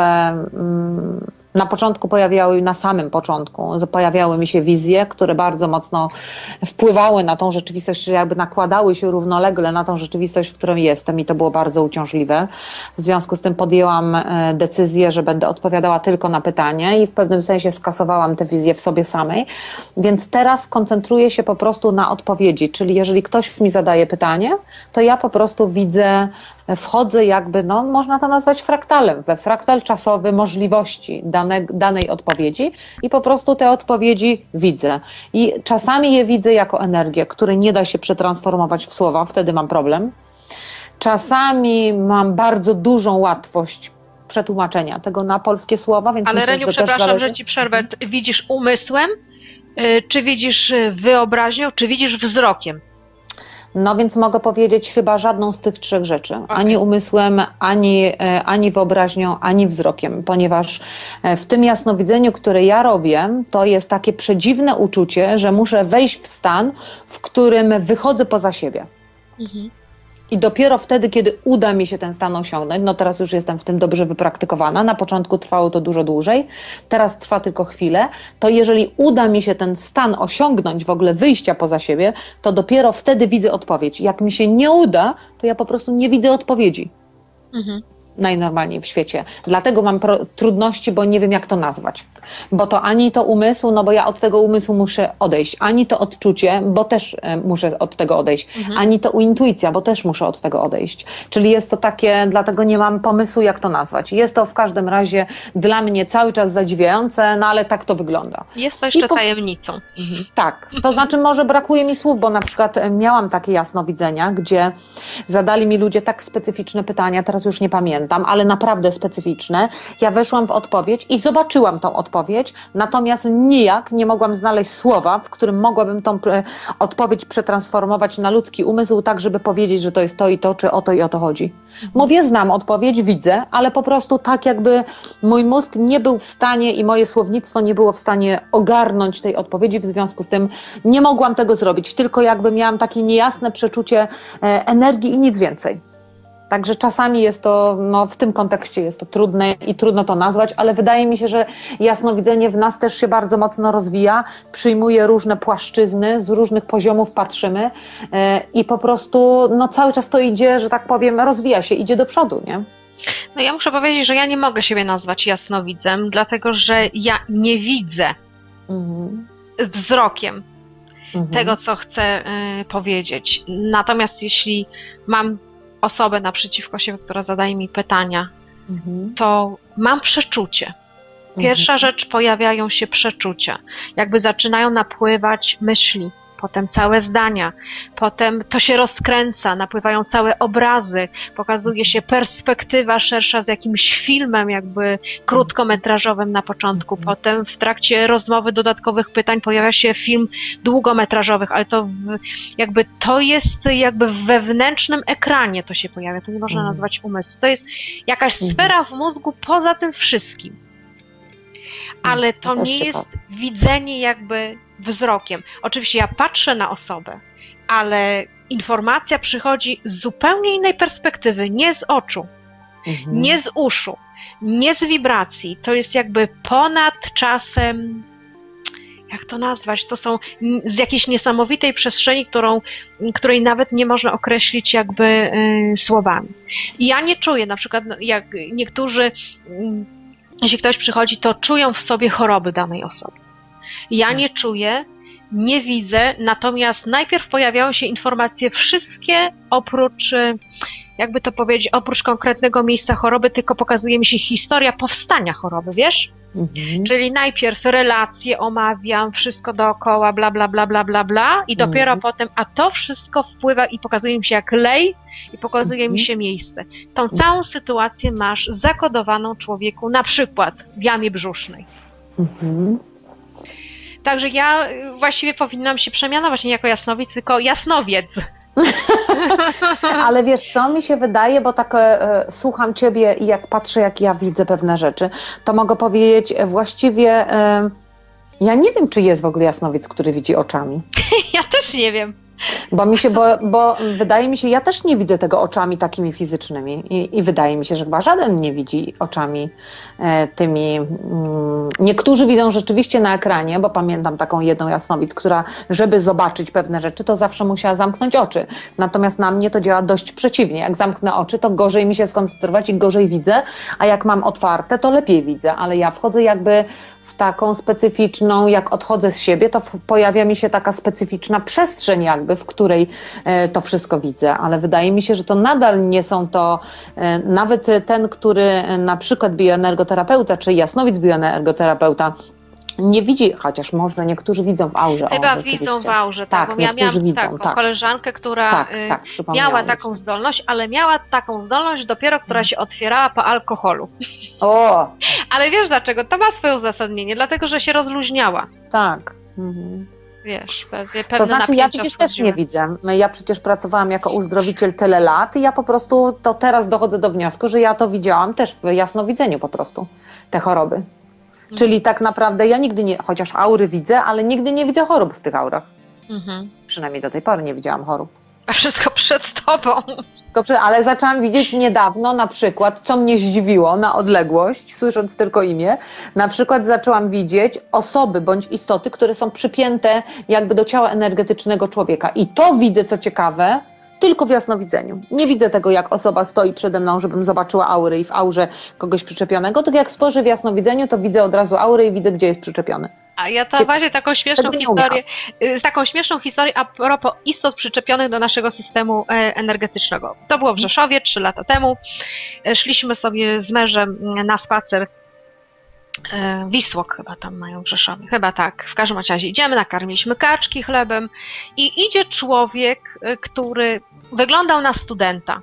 mm, na początku pojawiały, na samym początku pojawiały mi się wizje, które bardzo mocno wpływały na tą rzeczywistość, czy jakby nakładały się równolegle na tą rzeczywistość, w którą jestem i to było bardzo uciążliwe. W związku z tym podjęłam e, decyzję, że będę odpowiadała tylko na pytanie i w pewnym sensie skasowałam te wizje w sobie samej. Więc teraz koncentruję się po prostu na odpowiedzi, czyli jeżeli ktoś mi zadaje pytanie, to ja po prostu widzę wchodzę jakby, no można to nazwać fraktalem, we fraktal czasowy możliwości dane, danej odpowiedzi i po prostu te odpowiedzi widzę. I czasami je widzę jako energię, której nie da się przetransformować w słowa, wtedy mam problem. Czasami mam bardzo dużą łatwość przetłumaczenia tego na polskie słowa, więc Ale myślę, Reniu, przepraszam, że ci przerwę. Widzisz umysłem, y, czy widzisz y, wyobraźnią, czy widzisz wzrokiem? No więc mogę powiedzieć chyba żadną z tych trzech rzeczy. Okay. Ani umysłem, ani, e, ani wyobraźnią, ani wzrokiem, ponieważ e, w tym jasnowidzeniu, które ja robię, to jest takie przedziwne uczucie, że muszę wejść w stan, w którym wychodzę poza siebie. Mhm. I dopiero wtedy, kiedy uda mi się ten stan osiągnąć, no teraz już jestem w tym dobrze wypraktykowana, na początku trwało to dużo dłużej, teraz trwa tylko chwilę, to jeżeli uda mi się ten stan osiągnąć, w ogóle wyjścia poza siebie, to dopiero wtedy widzę odpowiedź. Jak mi się nie uda, to ja po prostu nie widzę odpowiedzi. Mhm najnormalniej w świecie. Dlatego mam trudności, bo nie wiem, jak to nazwać. Bo to ani to umysł, no bo ja od tego umysłu muszę odejść, ani to odczucie, bo też e, muszę od tego odejść, mhm. ani to intuicja, bo też muszę od tego odejść. Czyli jest to takie, dlatego nie mam pomysłu, jak to nazwać. Jest to w każdym razie dla mnie cały czas zadziwiające, no ale tak to wygląda. Jest to jeszcze po... tajemnicą. Mhm. Tak, to znaczy może brakuje mi słów, bo na przykład e, miałam takie jasnowidzenia, gdzie zadali mi ludzie tak specyficzne pytania, teraz już nie pamiętam, pamiętam, ale naprawdę specyficzne. Ja weszłam w odpowiedź i zobaczyłam tą odpowiedź, natomiast nijak nie mogłam znaleźć słowa, w którym mogłabym tą e, odpowiedź przetransformować na ludzki umysł, tak żeby powiedzieć, że to jest to i to, czy o to i o to chodzi. Mówię, znam odpowiedź, widzę, ale po prostu tak jakby mój mózg nie był w stanie i moje słownictwo nie było w stanie ogarnąć tej odpowiedzi, w związku z tym nie mogłam tego zrobić, tylko jakby miałam takie niejasne przeczucie e, energii i nic więcej. Także czasami jest to, no w tym kontekście jest to trudne i trudno to nazwać, ale wydaje mi się, że jasnowidzenie w nas też się bardzo mocno rozwija, przyjmuje różne płaszczyzny, z różnych poziomów patrzymy e, i po prostu no cały czas to idzie, że tak powiem, rozwija się, idzie do przodu, nie? No ja muszę powiedzieć, że ja nie mogę siebie nazwać jasnowidzem, dlatego że ja nie widzę Mhm. wzrokiem Mhm. tego, co chcę y, powiedzieć. Natomiast jeśli mam osobę naprzeciwko siebie, która zadaje mi pytania, Mhm. to mam przeczucie. Pierwsza rzecz pojawiają się przeczucia, jakby zaczynają napływać myśli, potem całe zdania, potem to się rozkręca, napływają całe obrazy, pokazuje się perspektywa szersza z jakimś filmem, jakby krótkometrażowym na początku, Mhm. potem w trakcie rozmowy dodatkowych pytań pojawia się film długometrażowych, ale to w, jakby to jest jakby w wewnętrznym ekranie to się pojawia, to nie można Mhm. nazwać umysłu. To jest jakaś Mhm. sfera w mózgu poza tym wszystkim. Ale to też nie jest ciekawe. widzenie jakby wzrokiem. Oczywiście ja patrzę na osobę, ale informacja przychodzi z zupełnie innej perspektywy, nie z oczu, Mhm. nie z uszu, nie z wibracji. To jest jakby ponad czasem. Jak to nazwać? To są z jakiejś niesamowitej przestrzeni, którą, której nawet nie można określić jakby y, słowami. I ja nie czuję, na przykład no, jak niektórzy, mm, jeśli ktoś przychodzi, to czują w sobie choroby danej osoby. Ja nie czuję, nie widzę, natomiast najpierw pojawiają się informacje wszystkie oprócz, y, jakby to powiedzieć, oprócz konkretnego miejsca choroby, tylko pokazuje mi się historia powstania choroby, wiesz? Mhm. Czyli najpierw relacje omawiam, wszystko dookoła, bla, bla, bla, bla, bla, bla i dopiero Mhm. potem, a to wszystko wpływa i pokazuje mi się jak lej i pokazuje Mhm. mi się miejsce. Tą całą sytuację masz zakodowaną człowieku, na przykład w jamie brzusznej. Mhm. Także ja y, właściwie powinnam się przemianować nie jako jasnowic, tylko jasnowiec. Ale wiesz co, mi się wydaje, bo tak e, e, słucham ciebie i jak patrzę, jak ja widzę pewne rzeczy, to mogę powiedzieć e, właściwie, e, ja nie wiem, czy jest w ogóle jasnowiec, który widzi oczami. Ja też nie wiem. Bo mi się, bo, bo wydaje mi się, ja też nie widzę tego oczami takimi fizycznymi i, i wydaje mi się, że chyba żaden nie widzi oczami tymi. Mm, niektórzy widzą rzeczywiście na ekranie, bo pamiętam taką jedną jasnowic, która, żeby zobaczyć pewne rzeczy, to zawsze musiała zamknąć oczy. Natomiast na mnie to działa dość przeciwnie. Jak zamknę oczy, to gorzej mi się skoncentrować i gorzej widzę, a jak mam otwarte, to lepiej widzę, ale ja wchodzę jakby w taką specyficzną, jak odchodzę z siebie, to pojawia mi się taka specyficzna przestrzeń jakby, w której e, to wszystko widzę, ale wydaje mi się, że to nadal nie są to, e, nawet ten, który e, na przykład bioenergoterapeuta, czy jasnowic bioenergoterapeuta, nie widzi, chociaż może niektórzy widzą w aurze. Chyba o, widzą w aurze, tak, Tak, bo ja niektórzy miałam widzą, taką tak. koleżankę, która Tak, y, tak, miała mi taką zdolność, ale miała taką zdolność dopiero, która się otwierała po alkoholu. O, Ale wiesz dlaczego? To ma swoje uzasadnienie, dlatego że się rozluźniała. tak. Mhm. Wiesz, pewnie, pewne To znaczy, ja przecież też schodziły. nie widzę. Ja przecież pracowałam jako uzdrowiciel tyle lat i ja po prostu to teraz dochodzę do wniosku, że ja to widziałam też w jasnowidzeniu po prostu, te choroby. Mhm. Czyli tak naprawdę ja nigdy nie, chociaż aury widzę, ale nigdy nie widzę chorób w tych aurach. Mhm. Przynajmniej do tej pory nie widziałam chorób. Wszystko przed tobą. Wszystko przy... Ale zaczęłam widzieć niedawno na przykład, co mnie zdziwiło na odległość, słysząc tylko imię, na przykład zaczęłam widzieć osoby bądź istoty, które są przypięte jakby do ciała energetycznego człowieka. I to widzę, co ciekawe, tylko w jasnowidzeniu. Nie widzę tego, jak osoba stoi przede mną, żebym zobaczyła aury i w aurze kogoś przyczepionego, tylko jak spojrzę w jasnowidzeniu, to widzę od razu aurę i widzę, gdzie jest przyczepiony. A ja to właśnie taką śmieszną historię, y, taką śmieszną historię a propos istot przyczepionych do naszego systemu e, energetycznego. To było w Rzeszowie trzy lata temu. E, Szliśmy sobie z mężem na spacer. E, Wisłok chyba tam mają w Rzeszowie, chyba tak. W każdym razie idziemy, nakarmiliśmy kaczki chlebem i idzie człowiek, który wyglądał na studenta.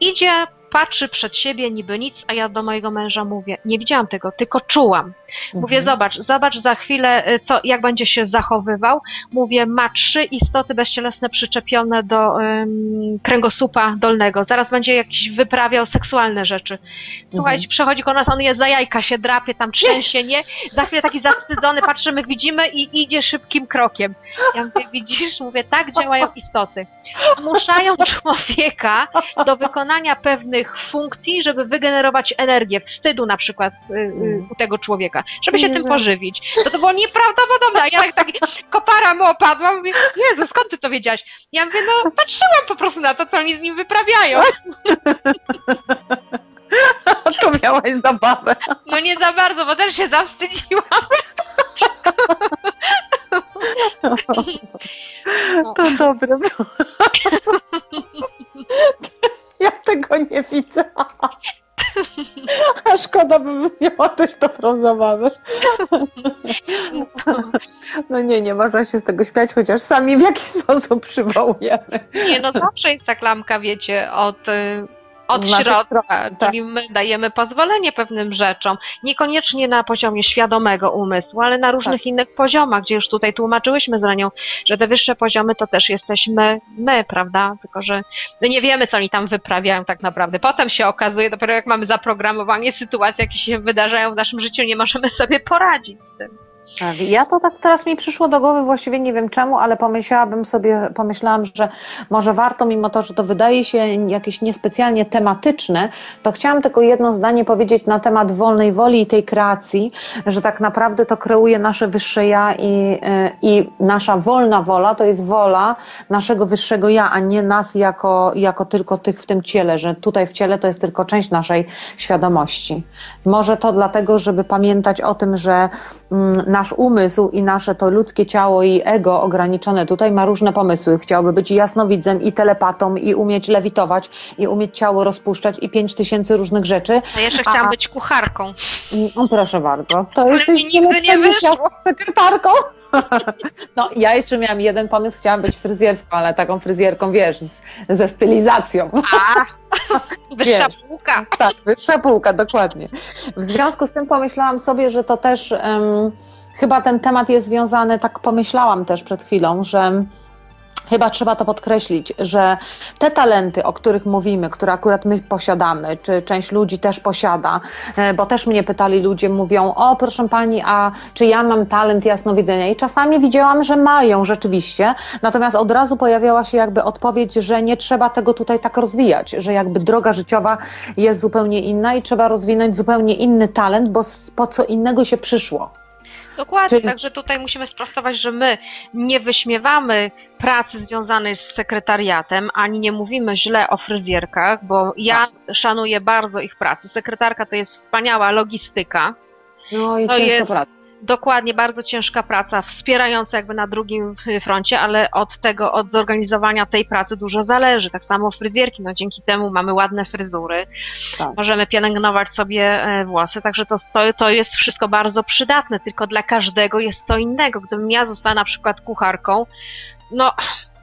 Idzie, patrzy przed siebie, niby nic, a ja do mojego męża mówię, nie widziałam tego, tylko czułam. Mówię, Mhm. zobacz, zobacz za chwilę, y, co, jak będzie się zachowywał. Mówię, ma trzy istoty bezcielesne przyczepione do kręgosłupa dolnego. Zaraz będzie jakiś wyprawiał seksualne rzeczy. Słuchajcie, Mhm. przechodzi koło nas, on je za jajka się drapie, tam trzęsie, nie? Za chwilę taki zawstydzony, patrzymy, widzimy i idzie szybkim krokiem. Ja mówię, widzisz, mówię, tak działają istoty. Zmuszają człowieka do wykonania pewnych funkcji, żeby wygenerować energię, wstydu na przykład y, y, u tego człowieka, żeby się tym Jezu. pożywić. To to było nieprawdopodobne. A ja jak taki kopara mu opadła, mówię, Jezu, skąd ty to wiedziałaś? Ja mówię, no patrzyłam po prostu na to, co oni z nim wyprawiają. to miałaś zabawę. No nie za bardzo, bo też się zawstydziłam. No. To dobre. Ja tego nie widzę. A szkoda, bym miała też dobrą zabawę. No nie, nie można się z tego śmiać, chociaż sami w jakiś sposób przywołujemy. Nie, no zawsze jest ta klamka, wiecie, od, y, od środka, tak. czyli my dajemy pozwolenie pewnym rzeczom, niekoniecznie na poziomie świadomego umysłu, ale na różnych innych poziomach, gdzie już tutaj tłumaczyłyśmy z Ranią, że te wyższe poziomy to też jesteśmy my, prawda? Tylko, że my nie wiemy, co oni tam wyprawiają tak naprawdę. Potem się okazuje, dopiero jak mamy zaprogramowanie, sytuacje, jakie się wydarzają w naszym życiu, nie możemy sobie poradzić z tym. Ja to tak teraz mi przyszło do głowy, właściwie nie wiem czemu, ale pomyślałabym sobie, pomyślałam, że może warto, mimo to, że to wydaje się jakieś niespecjalnie tematyczne, to chciałam tylko jedno zdanie powiedzieć na temat wolnej woli i tej kreacji, że tak naprawdę to kreuje nasze wyższe ja i, y, i nasza wolna wola to jest wola naszego wyższego ja, a nie nas jako, jako tylko tych w tym ciele, że tutaj w ciele to jest tylko część naszej świadomości. Może to dlatego, żeby pamiętać o tym, że mm, nasz umysł i nasze to ludzkie ciało i ego ograniczone tutaj ma różne pomysły. Chciałby być i jasnowidzem, i telepatą, i umieć lewitować, i umieć ciało rozpuszczać, i pięć tysięcy różnych rzeczy. A jeszcze chciałam A- być kucharką. No, proszę bardzo. To Ale jesteś nigdy nie wyszło. sekretarką. No, ja jeszcze miałam jeden pomysł, chciałam być fryzjerską, ale taką fryzjerką, wiesz, z, ze stylizacją. A, wyższa Wiesz. półka. Tak, wyższa półka, dokładnie. W związku z tym pomyślałam sobie, że to też em, chyba ten temat jest związany, tak pomyślałam też przed chwilą, że chyba trzeba to podkreślić, że te talenty, o których mówimy, które akurat my posiadamy, czy część ludzi też posiada, e, bo też mnie pytali ludzie, mówią, o proszę pani, a czy ja mam talent jasnowidzenia? I czasami widziałam, że mają rzeczywiście, natomiast od razu pojawiała się jakby odpowiedź, że nie trzeba tego tutaj tak rozwijać, że jakby droga życiowa jest zupełnie inna i trzeba rozwinąć zupełnie inny talent, bo po co innego się przyszło. Dokładnie, Czyli- także tutaj musimy sprostować, że my nie wyśmiewamy pracy związanej z sekretariatem, ani nie mówimy źle o fryzjerkach, bo ja Tak. szanuję bardzo ich pracę. Sekretarka to jest wspaniała logistyka, No i To ciężka jest- praca. Dokładnie bardzo ciężka praca, wspierająca jakby na drugim froncie, ale od tego, od zorganizowania tej pracy dużo zależy. Tak samo fryzjerki, no dzięki temu mamy ładne fryzury, Tak. możemy pielęgnować sobie e, włosy, także to, to, to jest wszystko bardzo przydatne, tylko dla każdego jest co innego. Gdybym ja została na przykład kucharką, no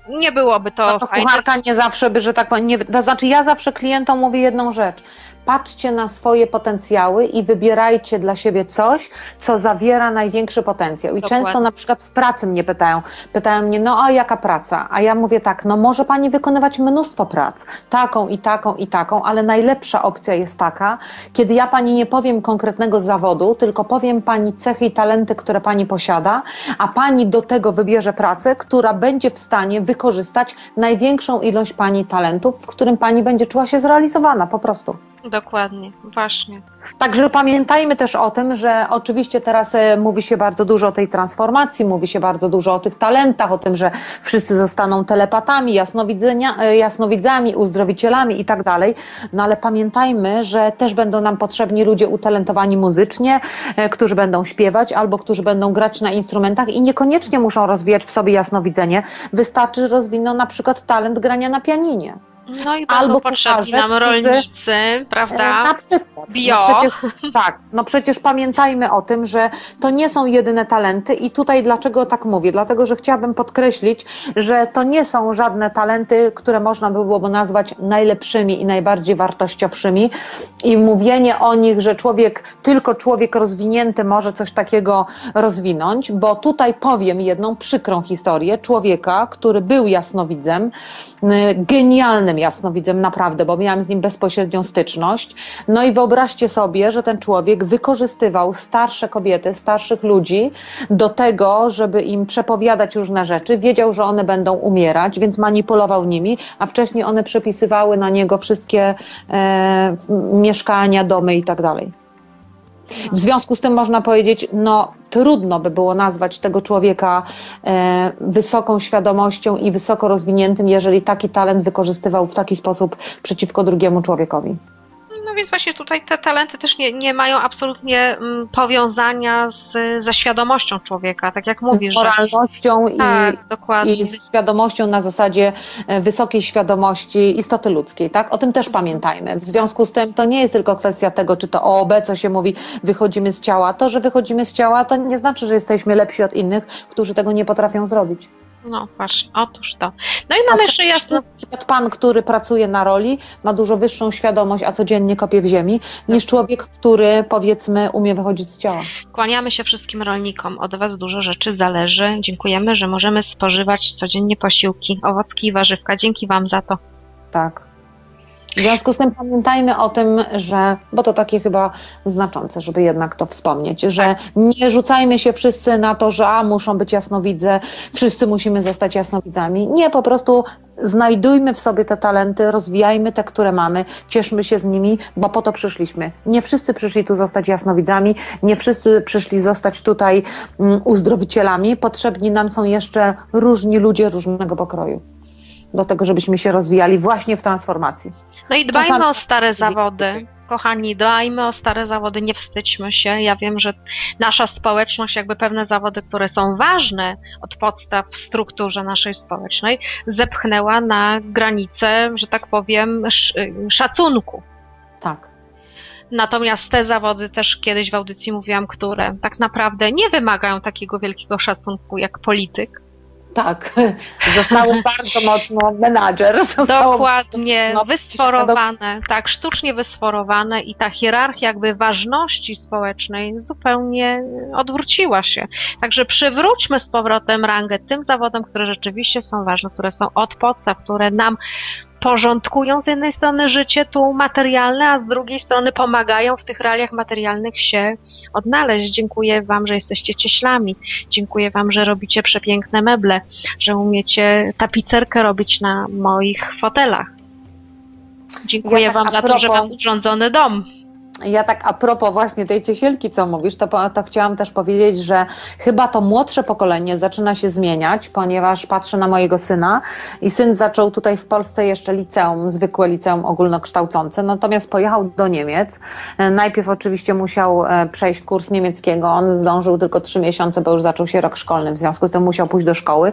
nie byłoby to, No to fajne. kucharka nie zawsze by, że tak powiem, nie, to znaczy ja zawsze klientom mówię jedną rzecz. Patrzcie na swoje potencjały i wybierajcie dla siebie coś, co zawiera największy potencjał. I Dokładnie. często na przykład w pracy mnie pytają, pytają mnie, no a jaka praca? A ja mówię tak, no może pani wykonywać mnóstwo prac, taką i taką i taką, ale najlepsza opcja jest taka, kiedy ja pani nie powiem konkretnego zawodu, tylko powiem pani cechy i talenty, które pani posiada, a pani do tego wybierze pracę, która będzie w stanie wykorzystać największą ilość pani talentów, w którym pani będzie czuła się zrealizowana po prostu. Dokładnie, właśnie. Także pamiętajmy też o tym, że oczywiście teraz e, mówi się bardzo dużo o tej transformacji, mówi się bardzo dużo o tych talentach, o tym, że wszyscy zostaną telepatami, e, jasnowidzami, uzdrowicielami i tak dalej. No ale pamiętajmy, że też będą nam potrzebni ludzie utalentowani muzycznie, e, którzy będą śpiewać albo którzy będą grać na instrumentach i niekoniecznie muszą rozwijać w sobie jasnowidzenie. Wystarczy, że rozwiną na przykład talent grania na pianinie. No i Albo potrzebni nam którzy- rolnicy, E, prawda? Na przykład. Bio. No przecież, tak, no przecież pamiętajmy o tym, że to nie są jedyne talenty i tutaj dlaczego tak mówię? Dlatego, że chciałabym podkreślić, że to nie są żadne talenty, które można by było nazwać najlepszymi i najbardziej wartościowszymi i mówienie o nich, że człowiek, tylko człowiek rozwinięty może coś takiego rozwinąć, bo tutaj powiem jedną przykrą historię człowieka, który był jasnowidzem, y, genialnym jasnowidzem naprawdę, bo miałam z nim bezpośrednią styczność. No i wyobraźcie sobie, że ten człowiek wykorzystywał starsze kobiety, starszych ludzi do tego, żeby im przepowiadać różne rzeczy. Wiedział, że one będą umierać, więc manipulował nimi, a wcześniej one przepisywały na niego wszystkie e, mieszkania, domy i tak dalej. W związku z tym można powiedzieć, no trudno by było nazwać tego człowieka e, wysoką świadomością i wysoko rozwiniętym, jeżeli taki talent wykorzystywał w taki sposób przeciwko drugiemu człowiekowi. No więc właśnie tutaj te talenty też nie, nie mają absolutnie mm, powiązania z, ze świadomością człowieka, tak jak mówisz. z moralnością że... Tak, i, dokładnie. i ze świadomością na zasadzie e, wysokiej świadomości istoty ludzkiej, tak? O tym też pamiętajmy. W związku z tym to nie jest tylko kwestia tego, czy to OOB, co się mówi, wychodzimy z ciała. To, że wychodzimy z ciała, to nie znaczy, że jesteśmy lepsi od innych, którzy tego nie potrafią zrobić. No właśnie, otóż to. No i mamy jeszcze jasno. Na przykład pan, który pracuje na roli, ma dużo wyższą świadomość, a codziennie kopie w ziemi, niż człowiek, który powiedzmy umie wychodzić z ciała. Kłaniamy się wszystkim rolnikom. Od Was dużo rzeczy zależy. Dziękujemy, że możemy spożywać codziennie posiłki, owocki i warzywka. Dzięki Wam za to. Tak. W związku z tym pamiętajmy o tym, że, bo to takie chyba znaczące, żeby jednak to wspomnieć, że nie rzucajmy się wszyscy na to, że a, muszą być jasnowidze, wszyscy musimy zostać jasnowidzami. Nie, po prostu znajdujmy w sobie te talenty, rozwijajmy te, które mamy, cieszmy się z nimi, bo po to przyszliśmy. Nie wszyscy przyszli tu zostać jasnowidzami, nie wszyscy przyszli zostać tutaj um, uzdrowicielami. Potrzebni nam są jeszcze różni ludzie różnego pokroju do tego, żebyśmy się rozwijali właśnie w transformacji. No i dbajmy Czasami... o stare zawody. Kochani, dbajmy o stare zawody, nie wstydźmy się. Ja wiem, że nasza społeczność, jakby pewne zawody, które są ważne od podstaw w strukturze naszej społecznej, zepchnęła na granicę, że tak powiem, szacunku. Tak. Natomiast te zawody też kiedyś w audycji mówiłam, które tak naprawdę nie wymagają takiego wielkiego szacunku jak polityk, tak, zostało bardzo mocno menadżer. Dokładnie, mocno wysforowane, tak, sztucznie wysforowane i ta hierarchia jakby ważności społecznej zupełnie odwróciła się. Także przywróćmy z powrotem rangę tym zawodom, które rzeczywiście są ważne, które są od podstaw, które nam porządkują z jednej strony życie tu materialne, a z drugiej strony pomagają w tych realiach materialnych się odnaleźć. Dziękuję Wam, że jesteście cieślami. Dziękuję Wam, że robicie przepiękne meble, że umiecie tapicerkę robić na moich fotelach. Dziękuję ja tak Wam za propos... to, że mam urządzony dom ja tak a propos właśnie tej ciesielki, co mówisz, to, to chciałam też powiedzieć, że chyba to młodsze pokolenie zaczyna się zmieniać, ponieważ patrzę na mojego syna i syn zaczął tutaj w Polsce jeszcze liceum, zwykłe liceum ogólnokształcące, natomiast pojechał do Niemiec. E, najpierw oczywiście musiał e, przejść kurs niemieckiego, on zdążył tylko trzy miesiące, bo już zaczął się rok szkolny, w związku z tym musiał pójść do szkoły.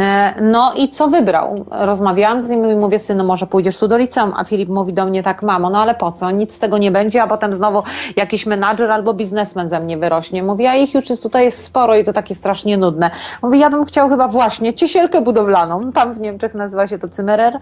E, no i co wybrał? Rozmawiałam z nim i mówię, synu, może pójdziesz tu do liceum, a Filip mówi do mnie tak, mamo, no ale po co? Nic z tego nie będzie, a potem znowu jakiś menadżer albo biznesmen ze mnie wyrośnie. Mówi, a ich już jest, tutaj jest sporo i to takie strasznie nudne. Mówi, ja bym chciał chyba właśnie ciesielkę budowlaną. Tam w Niemczech nazywa się to Zimmerer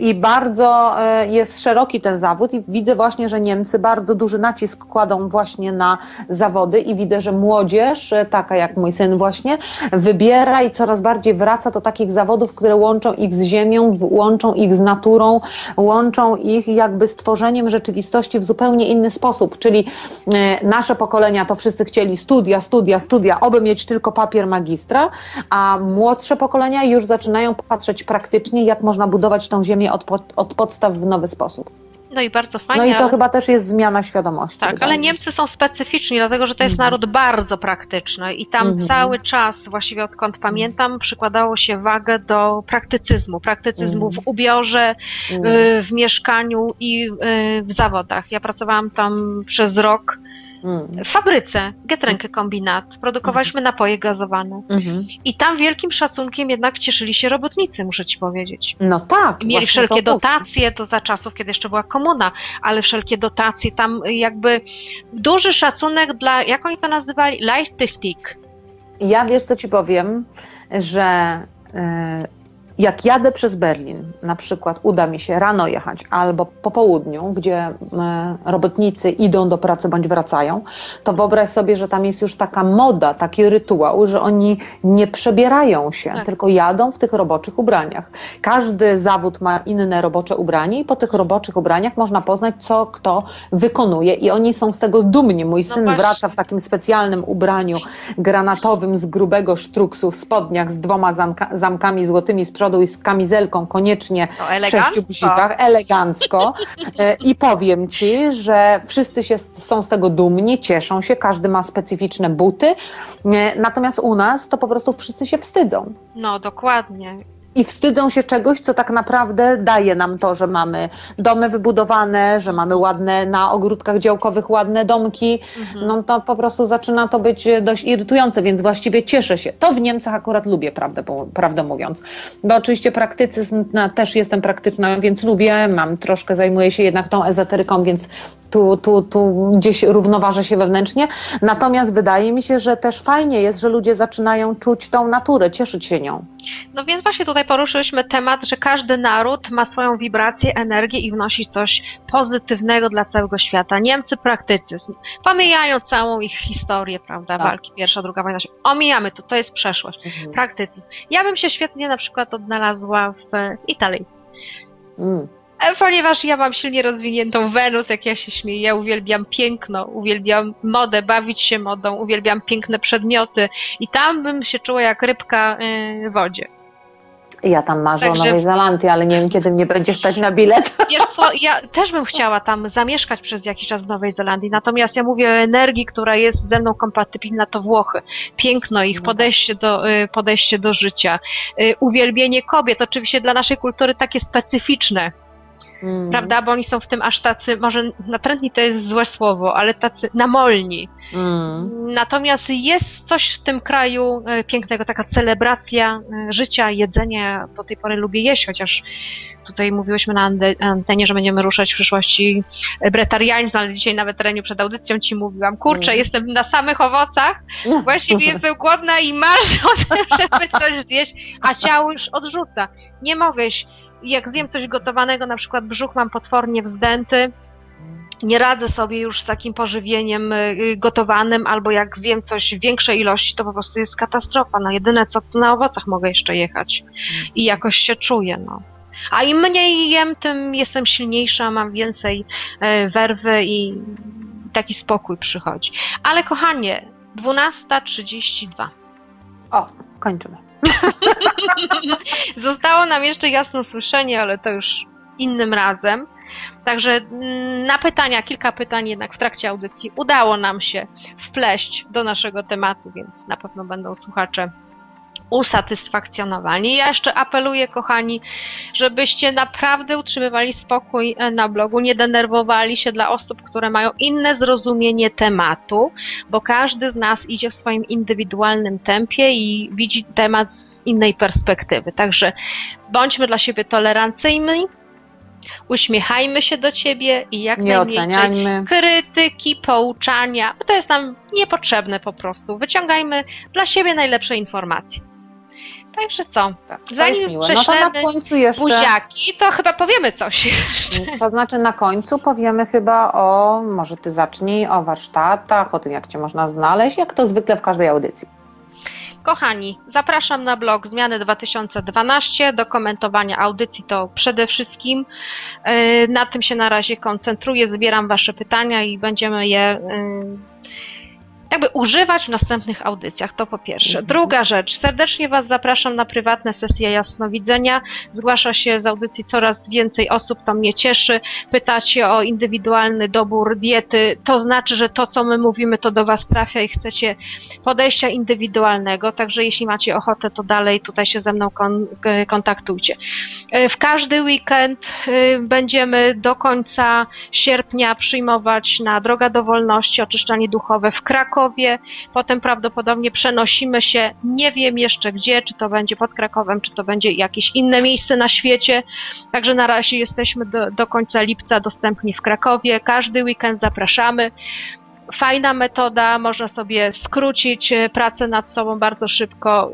i bardzo e, jest szeroki ten zawód i widzę właśnie, że Niemcy bardzo duży nacisk kładą właśnie na zawody i widzę, że młodzież, e, taka jak mój syn właśnie, wybiera i coraz bardziej wraca do takich zawodów, które łączą ich z ziemią, łączą ich z naturą, łączą ich jakby z tworzeniem rzeczywistości w zupełnie inny sposób, czyli e, nasze pokolenia to wszyscy chcieli studia, studia, studia, oby mieć tylko papier magistra, a młodsze pokolenia już zaczynają patrzeć praktycznie, jak można budować tą ziemię od, pod, od podstaw w nowy sposób. No i bardzo fajnie. No i to ale... chyba też jest zmiana świadomości. Tak, ale Niemcy są specyficzni, dlatego że to jest mhm. naród bardzo praktyczny i tam mhm. cały czas, właściwie odkąd pamiętam, przykładało się wagę do praktycyzmu. Praktycyzmu mhm. w ubiorze, y, w mieszkaniu i y, w zawodach. Ja pracowałam tam przez rok w fabryce, Getränke Kombinat, produkowaliśmy mhm. napoje gazowane. Mhm. I tam wielkim szacunkiem jednak cieszyli się robotnicy, muszę ci powiedzieć. No tak. Mieli wszelkie to dotacje, to za czasów, kiedy jeszcze była komuna, ale wszelkie dotacje, tam jakby duży szacunek dla, jak oni to nazywali? Leichttechnik. Ja wiesz, co ci powiem, że. Jak jadę przez Berlin, na przykład uda mi się rano jechać albo po południu, gdzie e, robotnicy idą do pracy bądź wracają, to wyobraź sobie, że tam jest już taka moda, taki rytuał, że oni nie przebierają się, tak. tylko jadą w tych roboczych ubraniach. Każdy zawód ma inne robocze ubranie i po tych roboczych ubraniach można poznać, co kto wykonuje i oni są z tego dumni. Mój no syn no wraca w takim specjalnym ubraniu granatowym z grubego sztruksu, w spodniach z dwoma zamka zamkami złotymi z przodu przodu i z kamizelką koniecznie w sześciu guzikach, elegancko. E, I powiem Ci, że wszyscy się, są z tego dumni, cieszą się, każdy ma specyficzne buty. E, natomiast u nas to po prostu wszyscy się wstydzą. No, dokładnie. I wstydzą się czegoś, co tak naprawdę daje nam to, że mamy domy wybudowane, że mamy ładne na ogródkach działkowych ładne domki, Mhm. no to po prostu zaczyna to być dość irytujące, więc właściwie cieszę się. To w Niemcach akurat lubię, prawdę, prawdę mówiąc. Bo oczywiście praktycyzm, no, też jestem praktyczna, więc lubię, mam troszkę, zajmuję się jednak tą ezoteryką, więc tu, tu, tu gdzieś równoważę się wewnętrznie. Natomiast wydaje mi się, że też fajnie jest, że ludzie zaczynają czuć tą naturę, cieszyć się nią. No więc właśnie tutaj poruszyliśmy temat, że każdy naród ma swoją wibrację, energię i wnosi coś pozytywnego dla całego świata. Niemcy praktycyzm. Pomijają całą ich historię, prawda, Tak. walki pierwsza, druga wojna światowa. Omijamy to, to jest przeszłość. Praktycyzm. Ja bym się świetnie na przykład odnalazła w Italii. Mm. E, Ponieważ ja mam silnie rozwiniętą Wenus, jak ja się śmieję, ja uwielbiam piękno, uwielbiam modę, bawić się modą, uwielbiam piękne przedmioty i tam bym się czuła jak rybka y, w wodzie. Ja tam marzę Także- o Nowej Zelandii, ale nie wiem, kiedy mnie będzie stać na bilet. Wiesz co, ja też bym chciała tam zamieszkać przez jakiś czas w Nowej Zelandii, natomiast ja mówię o energii, która jest ze mną kompatybilna, to Włochy. Piękno ich, podejście do, y, podejście do życia, y, uwielbienie kobiet, oczywiście dla naszej kultury takie specyficzne, Mm. prawda, bo oni są w tym aż tacy, może natrętni to jest złe słowo, ale tacy namolni. Mm. Natomiast jest coś w tym kraju e, pięknego, taka celebracja e, życia, jedzenia. Do tej pory lubię jeść, chociaż tutaj mówiłyśmy na antenie, że będziemy ruszać w przyszłości bretarianizm, ale dzisiaj nawet terenie przed audycją ci mówiłam, kurczę, Mm. jestem na samych owocach, właściwie jestem głodna i marzę o tym, żeby coś zjeść, a ciało już odrzuca. Nie mogę. Jak zjem coś gotowanego, na przykład brzuch mam potwornie wzdęty, nie radzę sobie już z takim pożywieniem y, y, gotowanym, albo jak zjem coś w większej ilości, to po prostu jest katastrofa. No jedyne co, to na owocach mogę jeszcze jechać i jakoś się czuję, no. A im mniej jem, tym jestem silniejsza, mam więcej e, werwy i taki spokój przychodzi. Ale kochanie, 12.32. O, kończymy. Zostało nam jeszcze jasno słyszenie, ale to już innym razem. Także mm, na pytania, kilka pytań jednak w trakcie audycji udało nam się wpleść do naszego tematu, więc na pewno będą słuchacze usatysfakcjonowani. Ja jeszcze apeluję, kochani, żebyście naprawdę utrzymywali spokój e, na blogu, nie denerwowali się dla osób, które mają inne zrozumienie tematu, bo każdy z nas idzie w swoim indywidualnym tempie i widzi temat z innej perspektywy. Także bądźmy dla siebie tolerancyjni, uśmiechajmy się do ciebie i jak Nie najmniej krytyki, pouczania, bo to jest nam niepotrzebne po prostu. Wyciągajmy dla siebie najlepsze informacje. Także co? To jest Zanim miłe. No to na końcu jeszcze. buziaki, to chyba powiemy coś jeszcze. To znaczy na końcu powiemy chyba o, może ty zacznij, o warsztatach, o tym jak cię można znaleźć, jak to zwykle w każdej audycji. Kochani, zapraszam na blog Zmiany 2012 do komentowania audycji to przede wszystkim. Yy, Na tym się na razie koncentruję, zbieram Wasze pytania i będziemy je yy, jakby używać w następnych audycjach, to po pierwsze. Mhm. Druga rzecz, serdecznie Was zapraszam na prywatne sesje jasnowidzenia. Zgłasza się z audycji coraz więcej osób, to mnie cieszy. Pytacie o indywidualny dobór diety, to znaczy, że to, co my mówimy, to do Was trafia i chcecie podejścia indywidualnego, także jeśli macie ochotę, to dalej tutaj się ze mną kon, k- kontaktujcie. E, W każdy weekend y, będziemy do końca sierpnia przyjmować na Droga do Wolności oczyszczanie duchowe w Krakowie. Potem prawdopodobnie przenosimy się, nie wiem jeszcze gdzie, czy to będzie pod Krakowem, czy to będzie jakieś inne miejsce na świecie. Także na razie jesteśmy do, do końca lipca dostępni w Krakowie. Każdy weekend zapraszamy. Fajna metoda, można sobie skrócić e, pracę nad sobą bardzo szybko.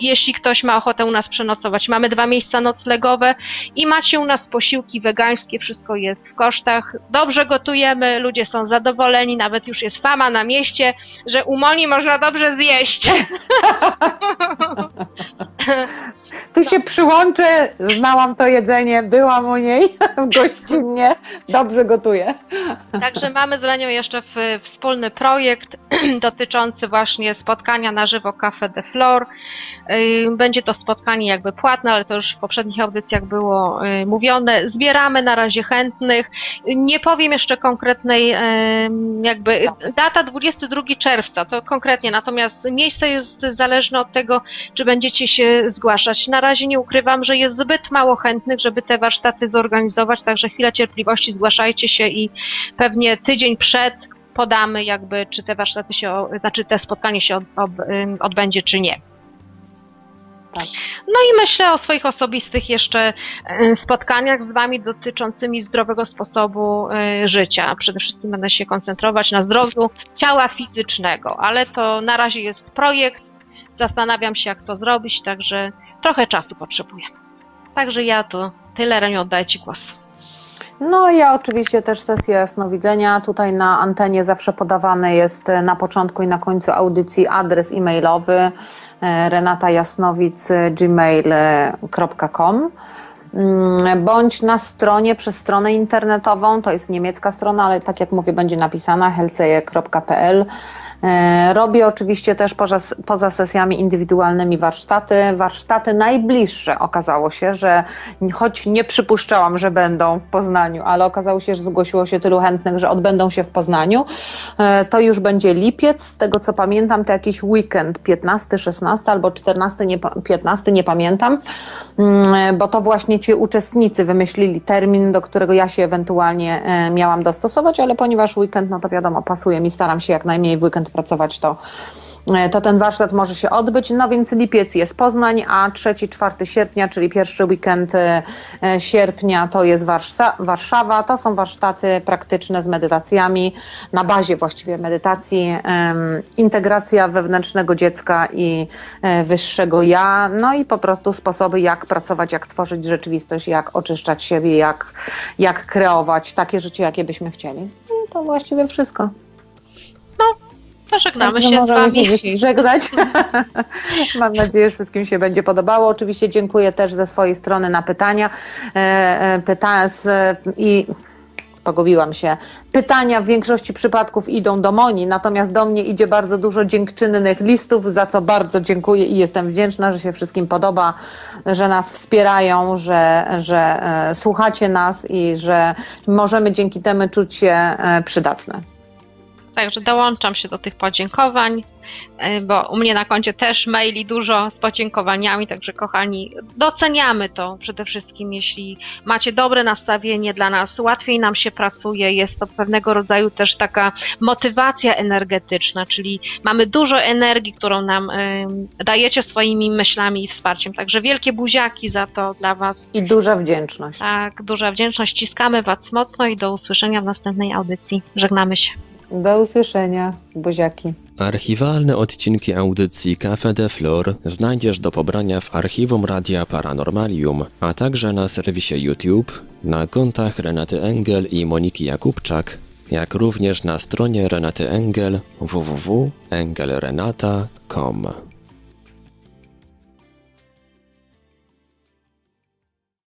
Jeśli ktoś ma ochotę u nas przenocować, mamy dwa miejsca noclegowe i macie u nas posiłki wegańskie, wszystko jest w kosztach. Dobrze gotujemy, ludzie są zadowoleni, nawet już jest fama na mieście, że u Moni można dobrze zjeść. Tu się przyłączę, znałam to jedzenie, byłam u niej w gościnnie, dobrze gotuję. Także mamy z Lenią jeszcze wspólny projekt dotyczący właśnie spotkania na żywo Cafe de Flor. Będzie to spotkanie jakby płatne, ale to już w poprzednich audycjach było mówione. Zbieramy na razie chętnych. Nie powiem jeszcze konkretnej jakby data 22 czerwca, to konkretnie, natomiast miejsce jest zależne od tego, czy będziecie się zgłaszać. Na razie nie ukrywam, że jest zbyt mało chętnych, żeby te warsztaty zorganizować, także chwilę cierpliwości, zgłaszajcie się i pewnie tydzień przed podamy jakby, czy te warsztaty się, znaczy te spotkanie się od, ym, odbędzie, czy nie. Tak. No i myślę o swoich osobistych jeszcze y, spotkaniach z Wami dotyczącymi zdrowego sposobu y, życia. Przede wszystkim będę się koncentrować na zdrowiu ciała fizycznego, ale to na razie jest projekt. Zastanawiam się, jak to zrobić, także trochę czasu potrzebuję. Także ja to tyle, Reniu, oddaję Ci głos. No ja oczywiście też sesja jasnowidzenia. Tutaj na antenie zawsze podawany jest e, na początku i na końcu audycji adres e-mailowy e, renatajasnowic.gmail.com Mm, bądź na stronie przez stronę internetową, to jest niemiecka strona, ale tak jak mówię, będzie napisana helseje.pl. E, Robię oczywiście też poza, poza sesjami indywidualnymi warsztaty. Warsztaty najbliższe okazało się, że choć nie przypuszczałam, że będą w Poznaniu, ale okazało się, że zgłosiło się tylu chętnych, że odbędą się w Poznaniu. E, To już będzie lipiec. Z tego co pamiętam, to jakiś weekend 15, 16 albo 14, nie, pa- 15, nie pamiętam, Mm, bo to właśnie ci uczestnicy wymyślili termin, do którego ja się ewentualnie e, miałam dostosować, ale ponieważ weekend, no to wiadomo, pasuje mi, staram się jak najmniej w weekend pracować, to e, to ten warsztat może się odbyć. No więc lipiec jest Poznań, a 3-4 sierpnia, czyli pierwszy weekend e, sierpnia to jest Warsza- Warszawa. To są warsztaty praktyczne z medytacjami, na bazie właściwie medytacji, integracja wewnętrznego dziecka i e, wyższego ja, no i po prostu sposoby jak pracować, jak tworzyć rzeczywistość, jak oczyszczać siebie, jak, jak kreować takie życie, jakie byśmy chcieli. No i to właściwie wszystko. Pożegnamy Także się z możemy Wami. się dzisiaj żegnać. Mam nadzieję, że wszystkim się będzie podobało. Oczywiście dziękuję też ze swojej strony na pytania. E, e, Pyta z, i pogubiłam się. Pytania w większości przypadków idą do Moni, natomiast do mnie idzie bardzo dużo dziękczynnych listów, za co bardzo dziękuję i jestem wdzięczna, że się wszystkim podoba, że nas wspierają, że, że e, słuchacie nas i że możemy dzięki temu czuć się przydatne. Także dołączam się do tych podziękowań, y, bo u mnie na koncie też maili dużo z podziękowaniami, także kochani, doceniamy to przede wszystkim, jeśli macie dobre nastawienie dla nas, łatwiej nam się pracuje, jest to pewnego rodzaju też taka motywacja energetyczna, czyli mamy dużo energii, którą nam y, dajecie swoimi myślami i wsparciem, także wielkie buziaki za to dla Was. I duża wdzięczność. Tak, duża wdzięczność, ściskamy Was mocno i do usłyszenia w następnej audycji. Żegnamy się. Do usłyszenia, buziaki. Archiwalne odcinki audycji Cafe de Flor znajdziesz do pobrania w archiwum Radia Paranormalium, a także na serwisie YouTube, na kontach Renaty Engel i Moniki Jakubczak, jak również na stronie Renaty Engel www.engelrenata.com.